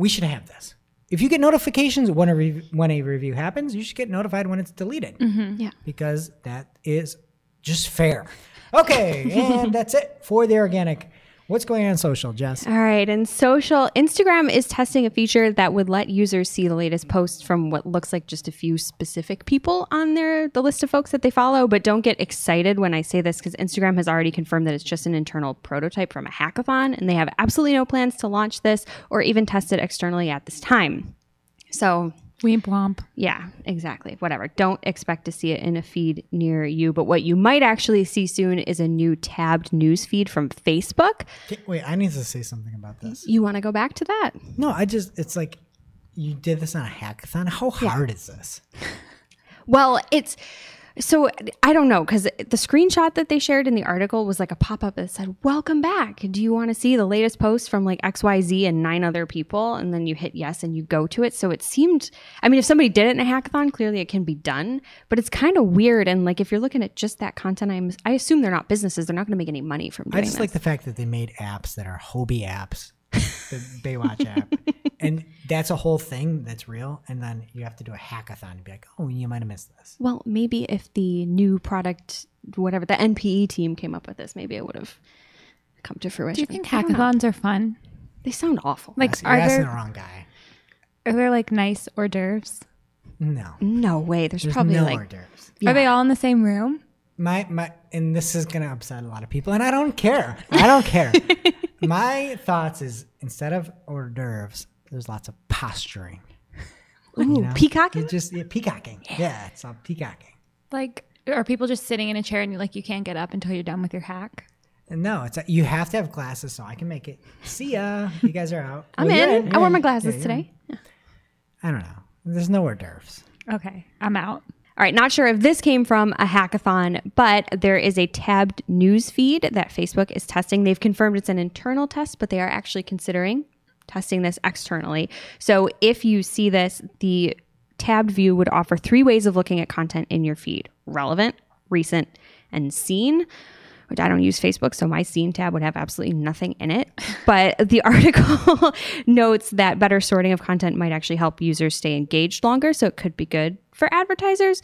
We should have this. If you get notifications when a rev- when a review happens, you should get notified when it's deleted. Mm-hmm, yeah. because that is just fair. Okay, [LAUGHS] and that's it for the organic. What's going on social, Jess? All right, and social, Instagram is testing a feature that would let users see the latest posts from what looks like just a few specific people on their the list of folks that they follow. But don't get excited when I say this because Instagram has already confirmed that it's just an internal prototype from a hackathon, and they have absolutely no plans to launch this or even test it externally at this time. So Weep womp. yeah, exactly. Whatever. Don't expect to see it in a feed near you. But what you might actually see soon is a new tabbed news feed from Facebook. Okay, Wait, I need to say something about this. You want to go back to that? No, I just, it's like you did this on a hackathon. How hard is this? Well, it's so I don't know because the screenshot that they shared in the article was like a pop up that said, Welcome back. Do you want to see the latest post from like XYZ and nine other people? And then you hit yes and you go to it. So it seemed, I mean, if somebody did it in a hackathon, clearly it can be done, but it's kind of weird. And like if you're looking at just that content, I'm, I assume they're not businesses. They're not going to make any money from doing I just this. like the fact that they made apps that are Hobbi apps, the Baywatch app. [LAUGHS] And that's a whole thing that's real. And then you have to do a hackathon and be like, oh, you might have missed this. well, maybe if the new product, whatever the NPE team came up with this, maybe it would have come to fruition. Do you think I don't know. hackathons are fun? They sound awful. Like, You're are asking the wrong guy. are there like nice hors d'oeuvres? No. no way. There's, There's probably no like hors d'oeuvres. Are they all in the same room? my my and this is gonna upset a lot of people and i don't care i don't care [LAUGHS] my thoughts is instead of hors d'oeuvres there's lots of posturing [LAUGHS] ooh, know? peacocking. you just yeah, peacocking yeah. it's all peacocking Like, are people just sitting in a chair and you like you can't get up until you're done with your hack? Uh, no it's uh, you have to have glasses so i can make it see ya you guys are out [LAUGHS] I'm Well, in. I wore my glasses Yeah, today. in. i don't know there's no hors d'oeuvres Okay, I'm out. All right, not sure if this came from a hackathon, but there is a tabbed news feed that Facebook is testing. They've confirmed it's an internal test, but they are actually considering testing this externally. So if you see this, the tabbed view would offer three ways of looking at content in your feed relevant, recent, and seen. Which I don't use Facebook, so my scene tab would have absolutely nothing in it. [LAUGHS] But the [LAUGHS] article notes that better sorting of content might actually help users stay engaged longer, so it could be good for advertisers.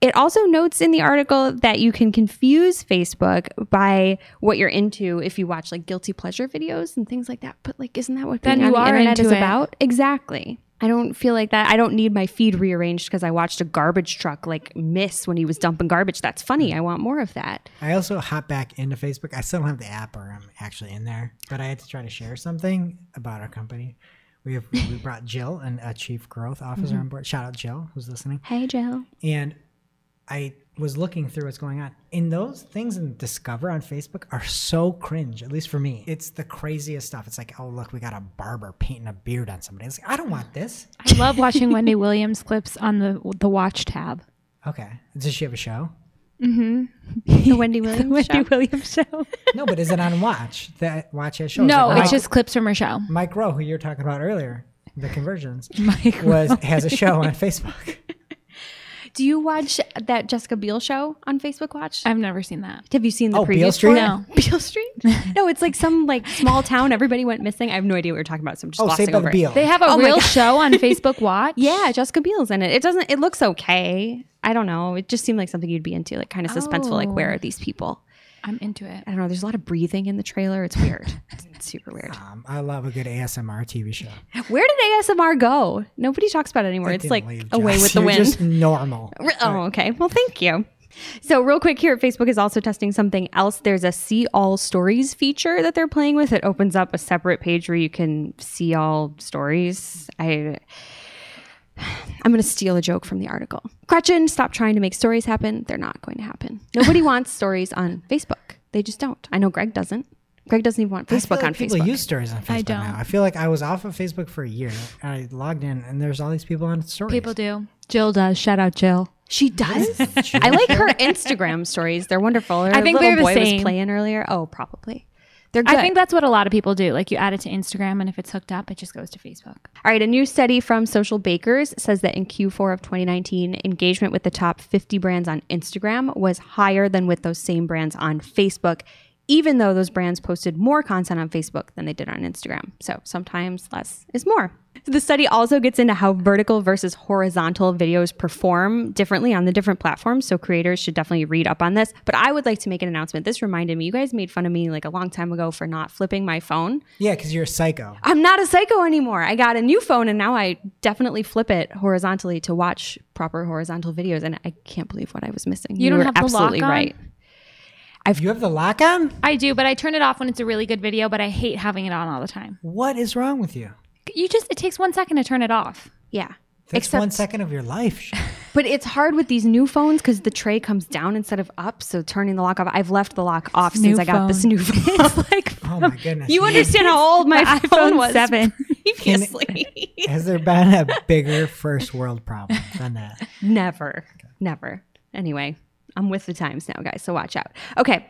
It also notes in the article that you can confuse Facebook by what you're into if you watch like guilty pleasure videos and things like that. But like, isn't that what Then being you on the are internet is into it. about? Exactly. I don't feel like that. I don't need my feed rearranged because I watched a garbage truck like miss when he was dumping garbage. That's funny. I want more of that. I also hop back into Facebook. I still don't have the app or I'm actually in there, but I had to try to share something about our company. We have we brought Jill and a chief growth officer mm-hmm. on board. Shout out Jill who's listening. Hey, Jill. And I was looking through what's going on. And those things in Discover on Facebook are so cringe, at least for me. It's the craziest stuff. It's like, oh look, we got a barber painting a beard on somebody. It's like, I don't want this. I love watching Wendy [LAUGHS] Williams clips on the the watch tab. Okay. Does she have a show? Mm-hmm. The [LAUGHS] Wendy Williams Wendy show. Williams show. No, but is it on Watch? That Watch has shows. no, Like it's Mike- just clips from her show. Mike Rowe, who you were talking about earlier, the conversions, [LAUGHS] Mike was has a show on Facebook. Do you watch that Jessica Biel show on Facebook Watch? I've never seen that. Have you seen the Oh, Beale previous Street? one? No. [LAUGHS] Beale Street? [LAUGHS] no, it's like some like small town. Everybody went missing. I have no idea what you're talking about, so I'm just Oh, glossing Saved by over the it. Beal. They have a Oh real show on [LAUGHS] Facebook Watch. Yeah, Jessica Biel's in it. It doesn't. It looks okay. I don't know. It just seemed like something you'd be into, like kind of suspenseful. Like, where are oh. these people? I'm into it. I don't know. There's a lot of breathing in the trailer. It's weird. [LAUGHS] it's super weird. Um, I love a good ASMR TV show. [LAUGHS] Where did ASMR go? Nobody talks about it anymore. It it's like leave, away with the You're wind. Just normal. [LAUGHS] Oh, okay. Well, thank you. So, real quick here, Facebook is also testing something else. There's a see all stories feature that they're playing with. It opens up a separate page where you can see all stories. I. I'm going to steal a joke from the article. Gretchen, stop trying to make stories happen. They're not going to happen. Nobody [LAUGHS] wants stories on Facebook. They just don't. I know Greg doesn't. Greg doesn't even want I feel Facebook like on people Facebook. People use stories on Facebook I don't. now. I feel like I was off of Facebook for a year. I logged in and there's all these people on stories. People do. Jill does. Shout out Jill. she does. [LAUGHS] I like her Instagram stories. They're wonderful. Her I think little they're the boy was same. playing earlier. Oh, probably. They're good. I think that's what a lot of people do. Like you add it to Instagram, and if it's hooked up, it just goes to Facebook. All right, a new study from Socialbakers says that in Q4 of 2019, engagement with the top 50 brands on Instagram was higher than with those same brands on Facebook, even though those brands posted more content on Facebook than they did on Instagram. So sometimes less is more. The study also gets into how vertical versus horizontal videos perform differently on the different platforms. So creators should definitely read up on this. But I would like to make an announcement. This reminded me, you guys made fun of me like a long time ago for not flipping my phone. Yeah, because you're a psycho. I'm not a psycho anymore. I got a new phone and now I definitely flip it horizontally to watch proper horizontal videos. And I can't believe what I was missing. You don't were have the lock absolutely on? Right. You have the lock on? I do, but I turn it off when it's a really good video. But I hate having it on all the time. What is wrong with you? You just it takes one second to turn it off. Yeah. That's one second of your life. [LAUGHS] But it's hard with these new phones because the tray comes down instead of up. So turning the lock off, I've left the lock off since New I got this phone. new [LAUGHS] phone. It's [LAUGHS] like Oh my goodness. you understand how old my the iPhone was 7. previously. Has there been a bigger first world problem than that? Never. Never. Anyway, I'm with the times now, guys. So watch out. Okay.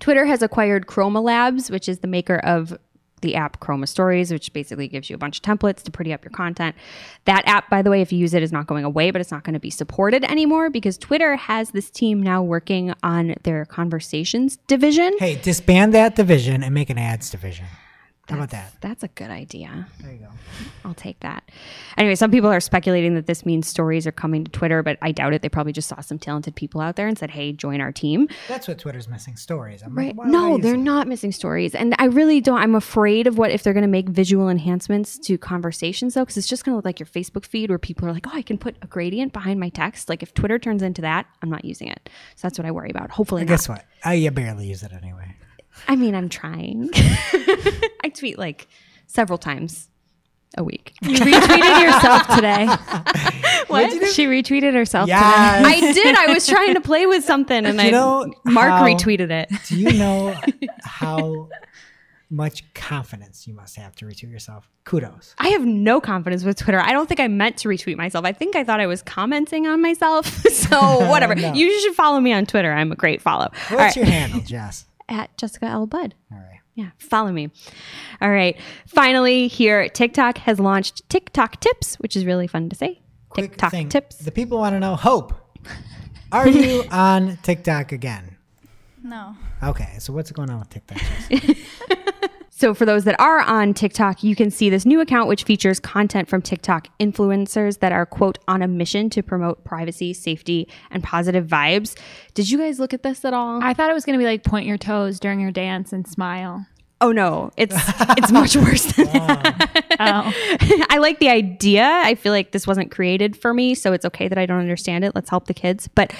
Twitter has acquired Chroma Labs, which is the maker of the app Chroma Stories, which basically gives you a bunch of templates to pretty up your content. That app, by the way, if you use it, is not going away, but it's not going to be supported anymore because Twitter has this team now working on their conversations division. Hey, disband that division and make an ads division. How about that? That's a good idea. There you go. I'll take that. Anyway, some people are speculating that this means stories are coming to Twitter, but I doubt it. They probably just saw some talented people out there and said, hey, join our team. That's what Twitter's missing stories. I'm Right. like, why No, they're not missing stories. And I really don't. I'm afraid of what if they're going to make visual enhancements to conversations, though, because it's just going to look like your Facebook feed where people are like, oh, I can put a gradient behind my text. Like if Twitter turns into that, I'm not using it. So that's what I worry about. Hopefully, not. Guess what? I you barely use it anyway. I mean, I'm trying. [LAUGHS] I tweet like several times a week. You retweeted yourself today. [LAUGHS] What? She retweeted herself today. Yeah. I did. I was trying to play with something, and [LAUGHS] You I know Mark how- retweeted it. Do you know how much confidence you must have to retweet yourself? Kudos. I have no confidence with Twitter. I don't think I meant to retweet myself. I think I thought I was commenting on myself. so whatever. No. You should follow me on Twitter. I'm a great follow. All What's right. your handle, Jess? At Jessica L. Budd. All right. Yeah, follow me. All right. Finally, here, TikTok has launched TikTok Tips, which is really fun to say. Quick TikTok thing. Tips. The people want to know. Hope, are you [LAUGHS] on TikTok again? No. Okay, so what's going on with TikTok? [LAUGHS] So, for those that are on TikTok, you can see this new account, which features content from TikTok influencers that are, quote, on a mission to promote privacy, safety, and positive vibes. Did you guys look at this at all? I thought it was going to be like point your toes during your dance and smile. Oh, no, it's [LAUGHS] it's much worse than that. Oh, [LAUGHS] I like the idea. I feel like this wasn't created for me, so it's okay that I don't understand it. Let's help the kids. But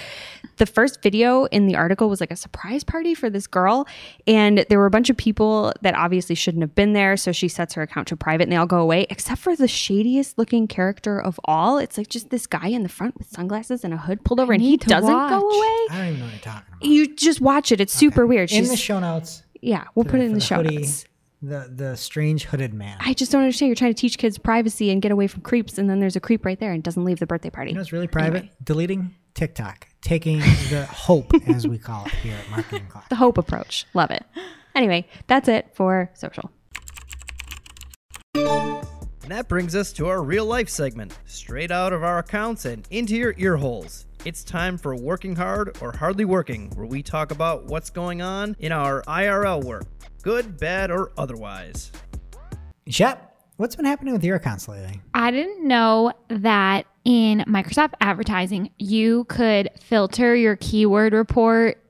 the first video in the article was like a surprise party for this girl, and there were a bunch of people that obviously shouldn't have been there. So she sets her account to private, and they all go away, except for the shadiest looking character of all. It's like just this guy in the front with sunglasses and a hood pulled over, and he doesn't go away. I don't even know what you're talking about. You just watch it. It's super weird. In the show notes, yeah, we'll put it in for the, show hoodie, notes. the the strange hooded man. I just don't understand. You're trying to teach kids privacy and get away from creeps, and then there's a creep right there and doesn't leave the birthday party. You know, it's really private. Deleting TikTok, taking the [LAUGHS] hope, as we call it here at Marketing O'Clock. the hope approach. Love it. Anyway, that's it for social. And that brings us to our real life segment, straight out of our accounts and into your ear holes. It's time for Working Hard or Hardly Working, where we talk about what's going on in our IRL work, good, bad, or otherwise. Shep, what's been happening with your accounts lately? I didn't know that in Microsoft advertising, you could filter your keyword report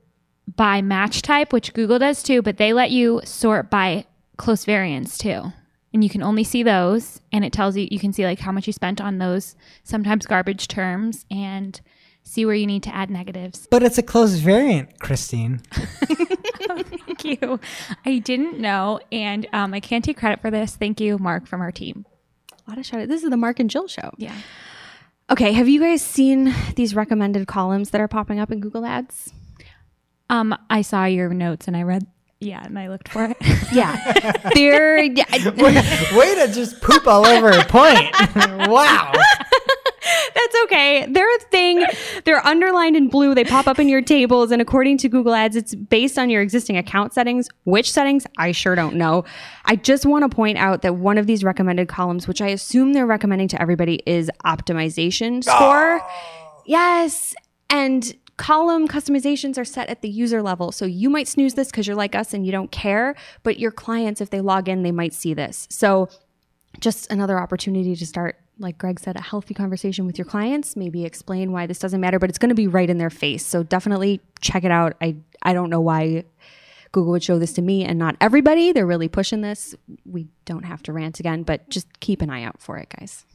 by match type, which Google does too, but they let you sort by close variants too. And you can only see those, and it tells you, you can see like how much you spent on those sometimes garbage terms and see where you need to add negatives. But it's a closed variant, Christine. [LAUGHS] Thank you. I didn't know, and um, I can't take credit for this. Thank you, Mark, from our team. A lot of shout out. This is the Mark and Jill show. Yeah. Okay, have you guys seen these recommended columns that are popping up in Google Ads? Um, I saw your notes and I read, yeah, and I looked for it. [LAUGHS] Yeah, they're yeah, Way, [LAUGHS] way to just poop all over a point. wow. Okay. They're a thing. They're underlined in blue. They pop up in your tables. And according to Google Ads, it's based on your existing account settings. Which settings? I sure don't know. I just want to point out that one of these recommended columns, which I assume they're recommending to everybody, is optimization score. Oh. Yes. And column customizations are set at the user level. So you might snooze this because you're like us and you don't care, but your clients, if they log in, they might see this. So just another opportunity to start, like Greg said, a healthy conversation with your clients. Maybe explain why this doesn't matter, but it's going to be right in their face. So definitely check it out. I I don't know why Google would show this to me and not everybody. They're really pushing this. We don't have to rant again, but just keep an eye out for it, guys.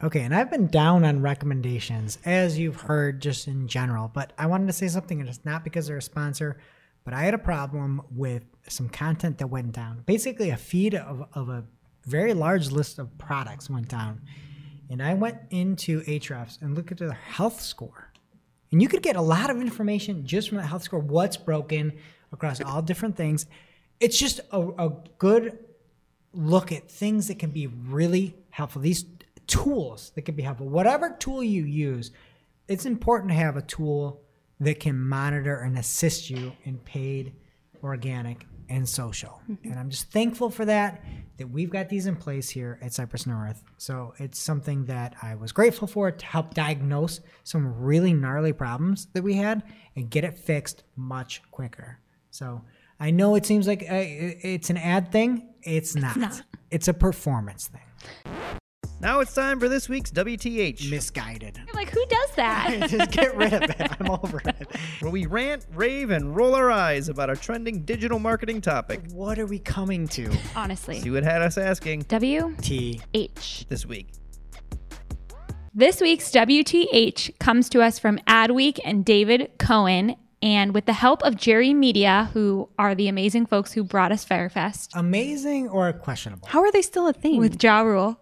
Okay, and I've been down on recommendations, as you've heard just in general, but I wanted to say something, and it's not because they're a sponsor, but I had a problem with some content that went down. Basically, a feed of, of a very large list of products went down. And I went into Ahrefs and looked at their health score. And you could get a lot of information just from that health score, what's broken across all different things. It's just a, a good look at things that can be really helpful. These tools that can be helpful. Whatever tool you use, it's important to have a tool that can monitor and assist you in paid, organic, and social. Mm-hmm. And I'm just thankful for that, that we've got these in place here at Cypress North. So it's something that I was grateful for to help diagnose some really gnarly problems that we had and get it fixed much quicker. So I know it seems like uh, it's an ad thing. It's not. It's, a performance thing. Now it's time for this week's WTH, Misguided. I'm like, who does that? [LAUGHS] Just get rid of it. I'm over it. [LAUGHS] where we rant, rave, and roll our eyes about a trending digital marketing topic. What are we coming to? Honestly. See what had us asking W T. H. this week. This week's WTH comes to us from Adweek and David Cohen. And with the help of Jerry Media, who are the amazing folks who brought us Fyre Fest, Amazing or questionable? How are they still a thing? with Ja Rule,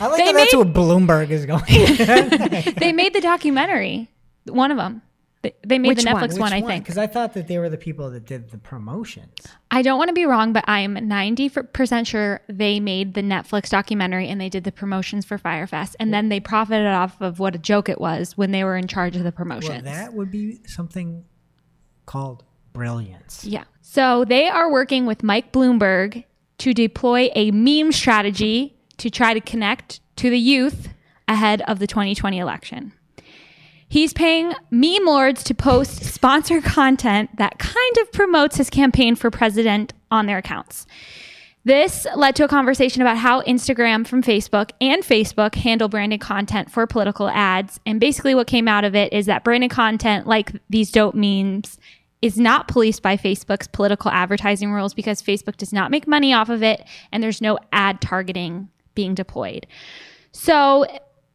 I like that that's made- what Bloomberg is going. [LAUGHS] they made the documentary. One of them. They, they made Which the? Netflix one, I think. Because I thought that they were the people that did the promotions. I don't want to be wrong, but I'm 90% sure they made the Netflix documentary and they did the promotions for Fyre Fest. And then they profited off of what a joke it was when they were in charge of the Well, that would be something called brilliance. Yeah. So they are working with Mike Bloomberg to deploy a meme strategy to try to connect to the youth ahead of the 2020 election. He's paying meme lords to post sponsored content that kind of promotes his campaign for president on their accounts. This led to a conversation about how Instagram from Facebook and Facebook handle branded content for political ads. And basically, what came out of it is that branded content, like these dope memes, is not policed by Facebook's political advertising rules because Facebook does not make money off of it and there's no ad targeting being deployed. So,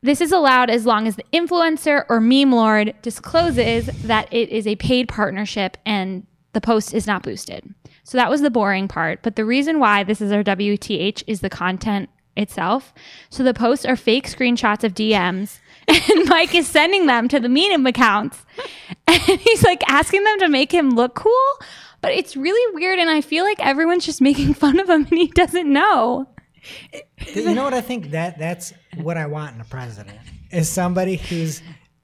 this is allowed as long as the influencer or meme lord discloses that it is a paid partnership and the post is not boosted. So that was the boring part. But the reason why this is our WTH is the content itself. So the posts are fake screenshots of DMs, [LAUGHS] and Mike is sending them to the meme accounts. [LAUGHS] And he's like asking them to make him look cool. But it's really weird. And I feel like everyone's just making fun of him and he doesn't know. You know what I think that that's what I want in a president is somebody who's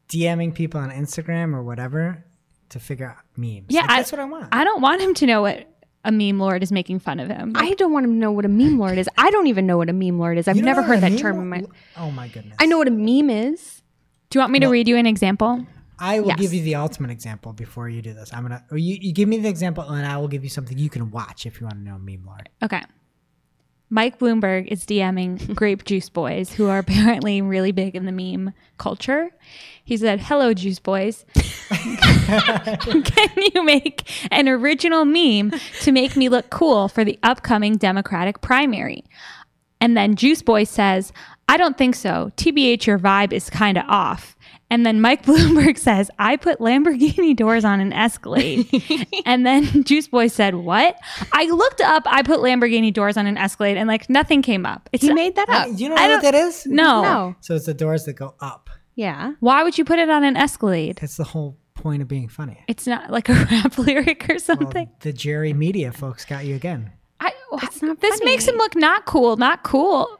DMing people on Instagram or whatever to figure out memes. Yeah, Like, I- that's what I want. I don't want him to know what a meme lord is making fun of him. I don't want him to know what a meme lord is. I don't even know what a meme lord is. I've You don't never heard that term lo- in my. Oh my goodness! I know what a meme is. Do you want me to read you an example? I will Yes. give you the ultimate example before you do this. I'm gonna. Or you, you give me the example, and I will give you something you can watch if you want to know meme lord. Okay. Mike Bloomberg is DMing [LAUGHS] Grape Juice Boys, who are apparently really big in the meme culture. He said, Hello, Juice Boys. [LAUGHS] [LAUGHS] Can you make an original meme to make me look cool for the upcoming Democratic primary? And then Juice Boy says, I don't think so. TBH, your vibe is kind of off. And then Mike [LAUGHS] Bloomberg says, I put Lamborghini doors on an Escalade. [LAUGHS] and then Juice Boy said, What? I looked up, I put Lamborghini doors on an Escalade, and like nothing came up. It's He made that up. You know I what that is? no. No. So it's the doors that go up. Yeah. Why would you put it on an Escalade? That's the whole point of being funny. It's not like a [LAUGHS] rap lyric or Well, something. the Jerry Media folks got you again. I, It's not this funny. makes him look not cool, not cool.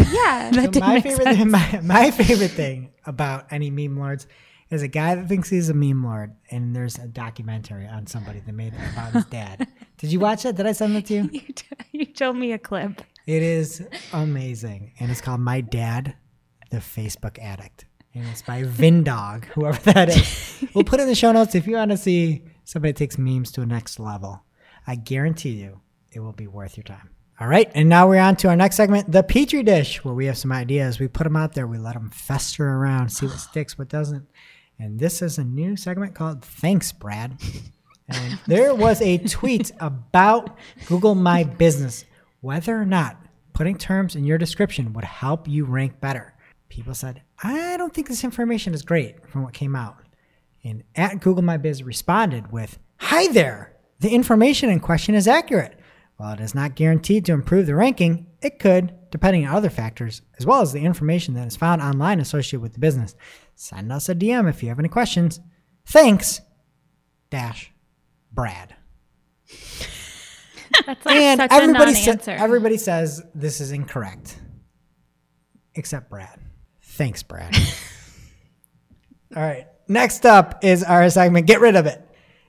Yeah. [LAUGHS] That So didn't my make favorite, sense. my, my favorite thing about any meme lords is a guy that thinks he's a meme lord, and there's a documentary on somebody that made it about his dad. [LAUGHS] Did you watch it? Did I send it to you? [LAUGHS] you, t- you told me a clip. It is amazing, and it's called "My Dad, the Facebook Addict," and it's by Vindog, whoever that is. We'll put it in the show notes if you want to see somebody takes memes to a next level. I guarantee you, it will be worth your time. All right, and now we're on to our next segment, the Petri dish, where we have some ideas. We put them out there, we let them fester around, see what [SIGHS] sticks, what doesn't. And this is a new segment called Thanks, Brad. And there was a tweet [LAUGHS] about Google My Business, whether or not putting terms in your description would help you rank better. People said, I don't think this information is great from what came out. And at Google My Biz responded with, Hi there! The information in question is accurate. While it is not guaranteed to improve the ranking, it could, depending on other factors, as well as the information that is found online associated with the business. Send us a DM if you have any questions. Thanks, dash, Brad. [LAUGHS] That's like And everybody, a sa- everybody says this is incorrect, except Brad. Thanks, Brad. [LAUGHS] All right. Next up is our segment, Get Rid of It.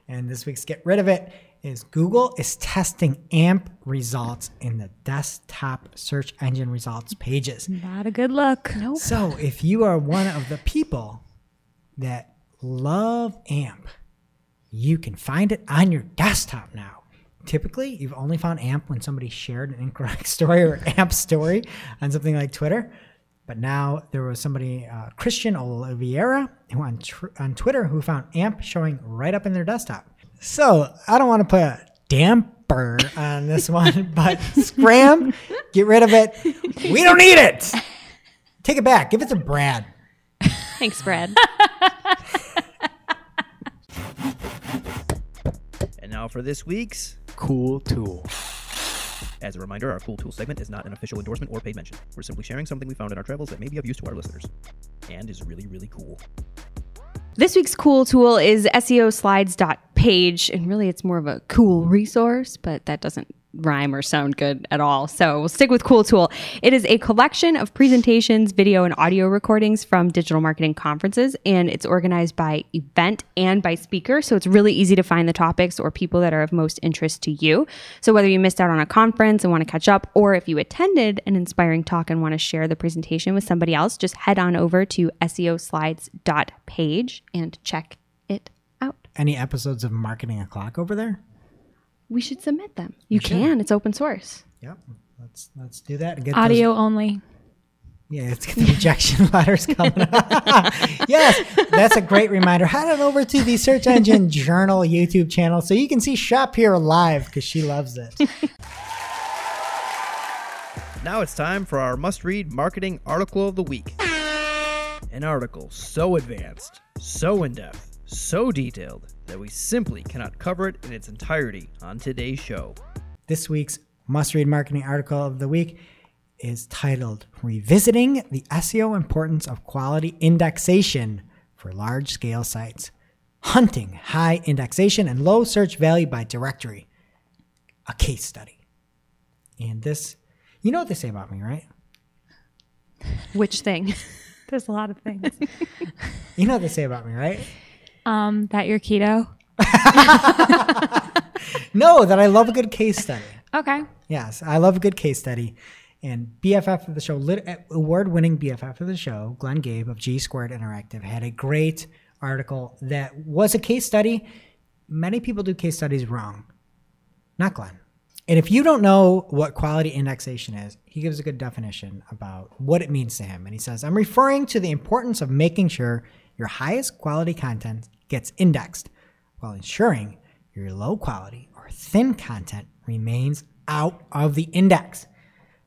And this week's Get Rid of It is Google is testing AMP results in the desktop search engine results pages. Not a good look. Nope. So if you are one of the people that love AMP, you can find it on your desktop now. Typically, you've only found AMP when somebody shared an incorrect [LAUGHS] story or AMP story on something like Twitter. But now there was somebody, uh, Christian Oliveira, who on, tr- on Twitter, who found AMP showing right up in their desktop. So I don't want to put a damper on this one, [LAUGHS] but scram, get rid of it. We don't need it. Take it back. Give it to Brad. Thanks, Brad. [LAUGHS] And now for this week's. Cool tool. As a reminder, our Cool Tool segment is not an official endorsement or paid mention. We're simply sharing something we found in our travels that may be of use to our listeners. And is really, really cool. This week's cool tool is SEO slides.page, and really it's more of a cool resource, but that doesn't rhyme or sound good at all. So we'll stick with cool tool. It is a collection of presentations, video, and audio recordings from digital marketing conferences, and it's organized by event and by speaker. So it's really easy to find the topics or people that are of most interest to you. So whether you missed out on a conference and want to catch up, or if you attended an inspiring talk and want to share the presentation with somebody else, just head on over to SEOslides.page and check it out. Any episodes of Marketing O'Clock over there? We should submit them. You can. It's open source. Yep. Let's let's do that. and get those- Audio only. yeah, let's get the rejection [LAUGHS] letters coming [LAUGHS] yes, that's a great reminder. Head on over to the Search Engine Journal YouTube channel so you can see Shop here live because she loves it. Now it's time for our must read marketing article of the week. An article so advanced, so in depth, so detailed that we simply cannot cover it in its entirety on today's show. This week's must read marketing article of the week is titled Revisiting the SEO Importance of Quality Indexation for Large Scale Sites Hunting High Indexation and Low Search Value by Directory, a case study. And this, you know what they say about me, right? Which thing? [LAUGHS] There's a lot of things. You know what they say about me, right? Um, that your keto. [LAUGHS] No, that I love a good case study. Okay. Yes, I love a good case study. And BFF of the show, award winning BFF of the show, Glenn Gabe of G Squared Interactive, had a great article that was a case study. Many people do case studies wrong, not Glenn. And if you don't know what quality indexation is, he gives a good definition about what it means to him. And he says, I'm referring to the importance of making sure your highest quality content gets indexed while ensuring your low quality or thin content remains out of the index.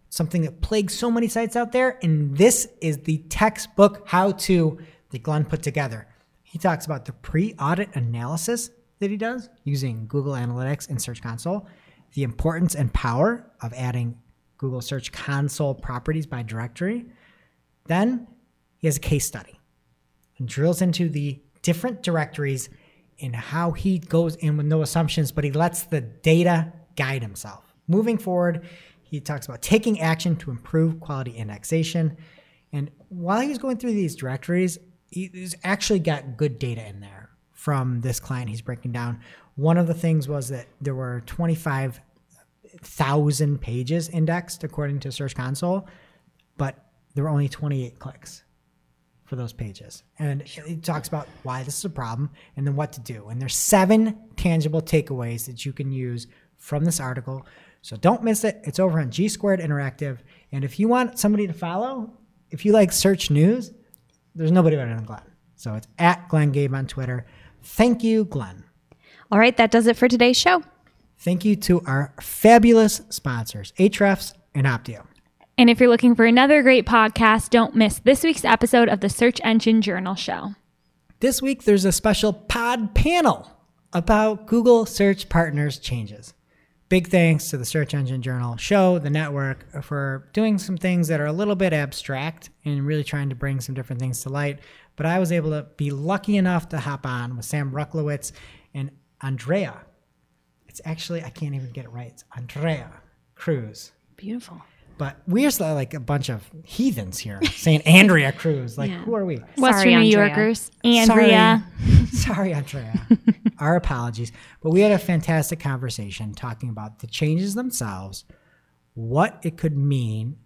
Something that plagues so many sites out there. And this is the textbook how to that Glenn put together. He talks about the pre audit analysis that he does using Google Analytics and Search Console, the importance and power of adding Google Search Console properties by directory. Then he has a case study and drills into the different directories and how he goes in with no assumptions, but he lets the data guide himself. Moving forward, he talks about taking action to improve quality indexation. And while he's going through these directories, he's actually got good data in there from this client he's breaking down. One of the things was that there were 25,000 pages indexed according to Search Console, but there were only 28 clicks for those pages. And it talks about why this is a problem and then what to do. And there's seven tangible takeaways that you can use from this article. So don't miss it. It's over on G Squared Interactive. And if you want somebody to follow, if you like search news, there's nobody better than Glenn. So it's at Glenn Gabe on Twitter. Thank you, Glenn. All right, that does it for today's show. Thank you to our fabulous sponsors, Ahrefs and Opteo. And if you're looking for another great podcast, don't miss this week's episode of the Search Engine Journal Show. This week, there's a special pod panel about Google Search Partners changes. Big thanks to the Search Engine Journal show, the network, for doing some things that are a little bit abstract and really trying to bring some different things to light. But I was able to be lucky enough to hop on with Sam Rucklowitz and Andrea. It's actually, I can't even get it right. It's Andrea Cruz. Beautiful. But we're still like a bunch of heathens here saying Andrea Cruz. Like, Yeah. who are we? Western Sorry, New Andrea. Yorkers, Andrea. Sorry, Sorry Andrea. [LAUGHS] [LAUGHS] Our apologies. But we had a fantastic conversation talking about the changes themselves, what it could mean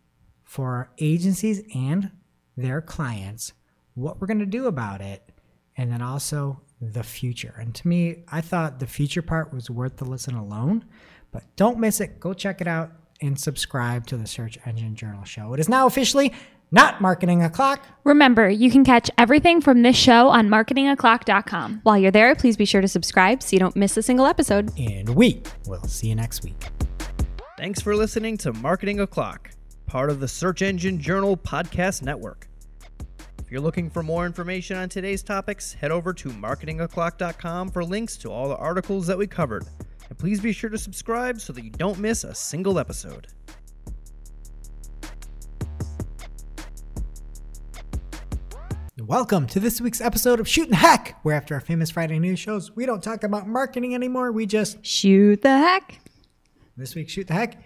for agencies and their clients, what we're going to do about it, and then also the future. And to me, I thought the future part was worth the listen alone. But don't miss it. Go check it out and subscribe to the Search Engine Journal show. It is now officially not marketing o'clock. Remember, you can catch everything from this show on marketingoclock.com. While you're there, please be sure to subscribe so you don't miss a single episode. And we will see you next week. Thanks for listening to Marketing O'Clock, part of the Search Engine Journal Podcast Network. If you're looking for more information on today's topics, head over to marketingoclock.com for links to all the articles that we covered. And please be sure to subscribe so that you don't miss a single episode. Welcome to this week's episode of Shooting the Heck, where after our famous Friday news shows, we don't talk about marketing anymore. We just, Shoot the heck. this week, Shoot the Heck.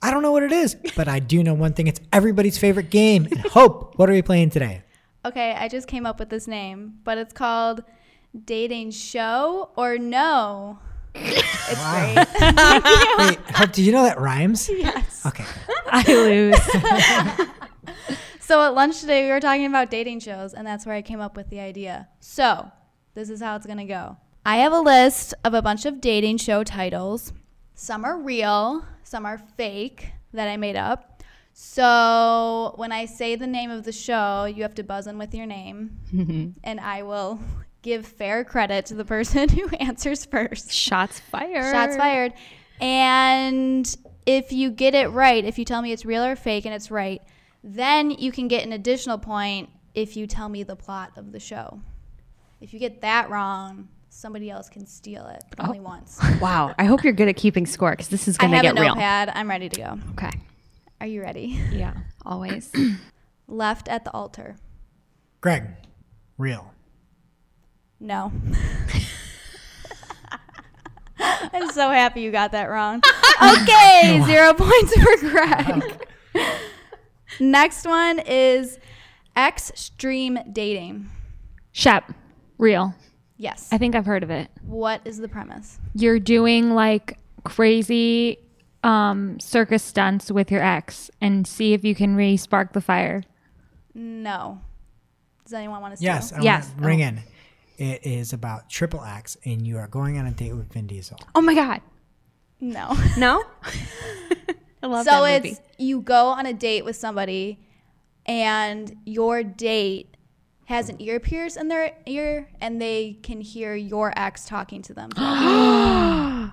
I don't know what it is, but I do know one thing. It's everybody's favorite game. And Hope, what are we playing today? Okay, I just came up with this name, but it's called Dating Show or No. It's great. [LAUGHS] Wait, [LAUGHS] Hope, did you know that rhymes? yes. Okay. [LAUGHS] I lose. So at lunch today, we were talking about dating shows, and that's where I came up with the idea. So this is how it's going to go I have a list of a bunch of dating show titles. Some are real, some are fake that I made up. So when I say the name of the show, you have to buzz in with your name, and I will give fair credit to the person [LAUGHS] who answers first. Shots fired. Shots fired. And if you get it right, if you tell me it's real or fake and it's right, then you can get an additional point if you tell me the plot of the show. If you get that wrong, somebody else can steal it, but only oh. once. [LAUGHS] Wow. I hope you're good at keeping score because this is going to get real. I have a get real. notepad. I'm ready to go. Okay. Are you ready? Yeah. Always. [COUGHS] Left at the altar. Greg, real. No. [LAUGHS] I'm so happy you got that wrong. [LAUGHS] Okay, zero points for Greg. [LAUGHS] Next one is extreme dating. Shep, real. Yes. I think I've heard of it. What is the premise? You're doing like crazy um, circus stunts with your ex and see if you can re spark the fire. No. Does anyone want to steal? Yes. I Yes. Want to ring in. It is about Triple X, and you are going on a date with Vin Diesel. Oh my God. No. no? [LAUGHS] I love so that movie. it's you go on a date with somebody and your date has an ear pierce in their ear and they can hear your ex talking to them. [GASPS] [GASPS] I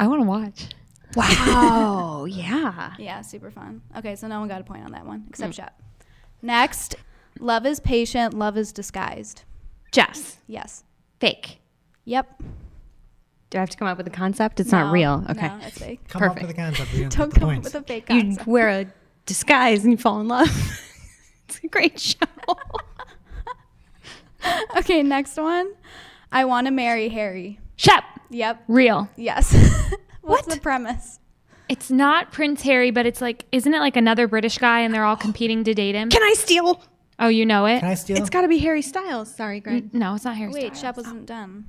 want to watch. Wow. [LAUGHS] yeah. yeah, super fun. Okay, so no one got a point on that one except mm. Shep. Next, love is patient, love is disguised. Jess. Yes. Fake. Yep. Do I have to come up with a concept? It's No, not real. Okay. No, it's fake. Come up Perfect. with a concept. We don't, Don't get the come up with a fake You concept. wear a disguise and you fall in love. [LAUGHS] it's a great show. [LAUGHS] Okay, next one. I want to marry Harry. Shep, Yep. real. Yes. [LAUGHS] What's the premise? It's not Prince Harry, but it's like, isn't it like another British guy and they're all competing to date him? Can I steal? Oh, you know it? Can I steal? It's got to be Harry Styles. Sorry, Greg. Mm, no, it's not Harry Wait, Styles. Shep wasn't oh. done.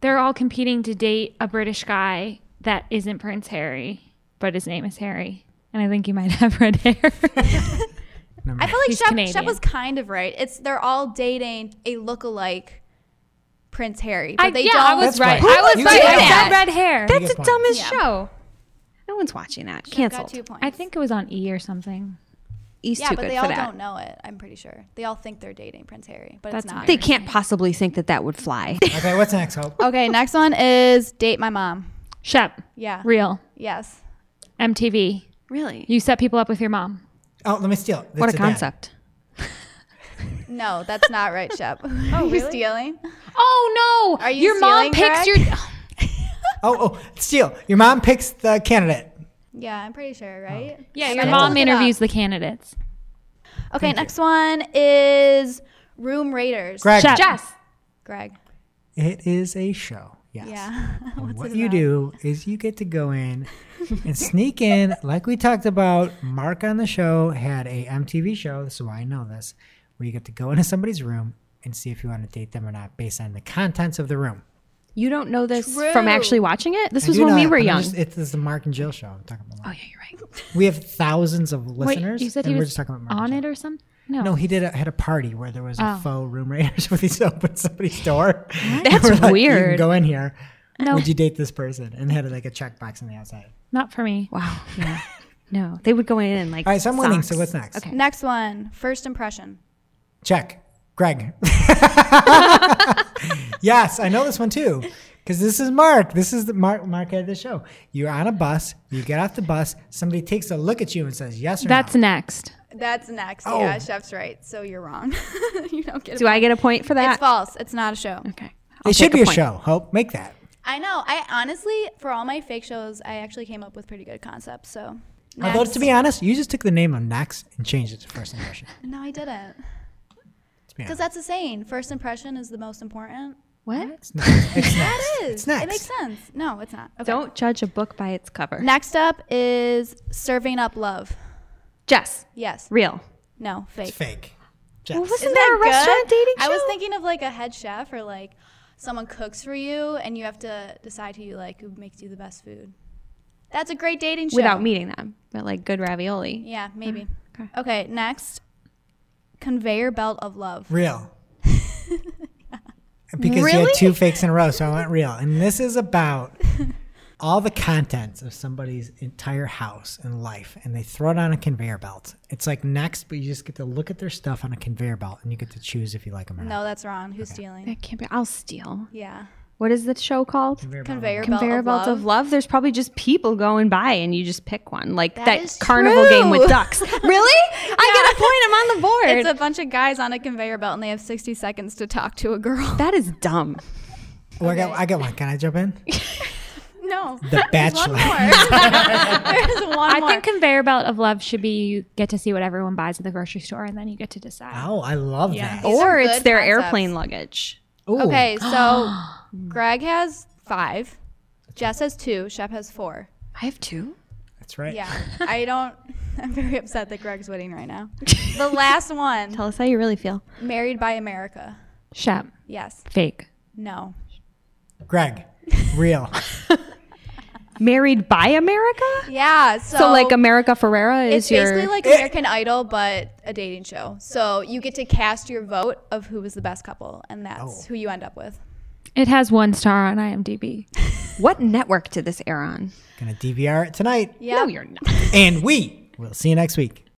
They're all competing to date a British guy that isn't Prince Harry, but his name is Harry. And I think you might [LAUGHS] have red hair. [LAUGHS] I feel like He's Shep, Shep was kind of right. It's they're all dating a lookalike Prince Harry, but I, they yeah, don't. I was That's right. fine. I was You right. I that. said red hair. That's- That's the dumbest Yeah. show. No one's watching that. Shep Canceled. Got two points. I think it was on E or something. He's yeah, too but they all don't know it. I'm pretty sure they all think they're dating Prince Harry, but That's it's not. They can't possibly think that that would fly. [LAUGHS] Okay, what's next, Hope? Okay, next one is date my mom. Shep, Yeah. real, Yes. MTV. really? You set people up with your mom. Oh, let me steal. it. what It's a concept. [LAUGHS] No, that's not right, Shep. [LAUGHS] Oh, really? you stealing? Oh no! Are you your mom stealing, picks Greg? your. Oh, oh, steal. Your mom picks the candidate. Yeah, I'm pretty sure, oh. right? Yeah, your mom look it up. interviews the candidates. Okay, next one is Room Raiders. Greg. Shep. Jess. Greg. It is a show. Yes. Yeah. [LAUGHS] And What's what you do is you get to go in and sneak in, [LAUGHS] like we talked about. Mark on the show had a MTV show. This is why I know this, where you get to go into somebody's room and see if you want to date them or not based on the contents of the room. You don't know this True. from actually watching it? This I was when know we were I'm young. just- It's the Mark and Jill show. I'm talking about. oh, yeah, you're right. We have thousands of listeners. Wait, you said and he we're was just talking about Mark on it or something? No. No, he did a, had a party where there was a Oh. faux room raiders [LAUGHS] where he just opened somebody's door. That's We're like, You can weird. go in here. No. Would you date this person? And had like a checkbox on the outside. Not for me. Wow. Yeah. [LAUGHS] No, they would go in and like. All right, so I'm winning. So what's next? Okay. Next one, first impression. Check. Greg. [LAUGHS] yes, I know this one too. Because this is Mark. This is the Mark Mark had the show. You're on a bus, you get off the bus, somebody takes a look at you and says yes or no That's no. next. That's next. Oh. Yeah, Shep's right. So you're wrong. [LAUGHS] you don't get Do I get a point for that? It's false. It's not a show. Okay. I'll It should be a, point. show. Hope make that. I know. I honestly, for all my fake shows, I actually came up with pretty good concepts. So, Although to be honest, you just took the name of Next and changed it to first impression. no, I didn't. Let's be Because that's a saying. First impression is the most important. What? It's next. It's. [LAUGHS] That is. It's next. It makes sense. No, it's not. Okay. Don't judge a book by its cover. Next up is serving up love. Jess. Yes. Real. No. Fake. It's fake. Jess. Well, wasn't Isn't there a that restaurant dating show? I was thinking of like a head chef or like someone cooks for you and you have to decide who you like, who makes you the best food. That's a great dating show. without meeting them, but like good ravioli. Yeah, maybe. Mm-hmm. Okay. Okay, next. Conveyor belt of love. Real. [LAUGHS] because you had two fakes in a row, so I went real. And this is about [LAUGHS] all the contents of somebody's entire house and life, and they throw it on a conveyor belt. It's like next, but you just get to look at their stuff on a conveyor belt, and you get to choose if you like them or not. No, that's wrong. Who's stealing? That can't be. I'll steal. Yeah. What is the show called? Conveyor belt. Conveyor, Conveyor belt, Belt of Love. There's probably just people going by, and you just pick one, like That that, is carnival game with ducks. [LAUGHS] really? I get a point. I'm on the board. It's a bunch of guys on a conveyor belt and they have 60 seconds to talk to a girl. that is dumb. Oh, I got, I got one. Can I jump in? [LAUGHS] No. The There's one Bachelor. more. [LAUGHS] There's one I more. think conveyor belt of love should be you get to see what everyone buys at the grocery store and then you get to decide. Oh, I love Yeah. that. These or it's their concepts. airplane luggage. Ooh. Okay, so [GASPS] [GASPS] [GASPS] Hmm. Greg has five. Jess has two. Shep has four. I have two. That's right. Yeah. [LAUGHS] I don't. [LAUGHS] I'm very upset that Greg's winning right now. [LAUGHS] The last one Tell us how you really feel. Married by America. Shep, Yes. fake. No. Greg, real. Married by America? Yeah. So, So, like America Ferrera is it's your. basically like American Idol, but a dating show. So you get to cast your vote of who was the best couple, and that's Oh. who you end up with. It has one star on IMDb. what network did this air on? Gonna DVR it tonight. Yeah. No, you're not. And we will see you next week.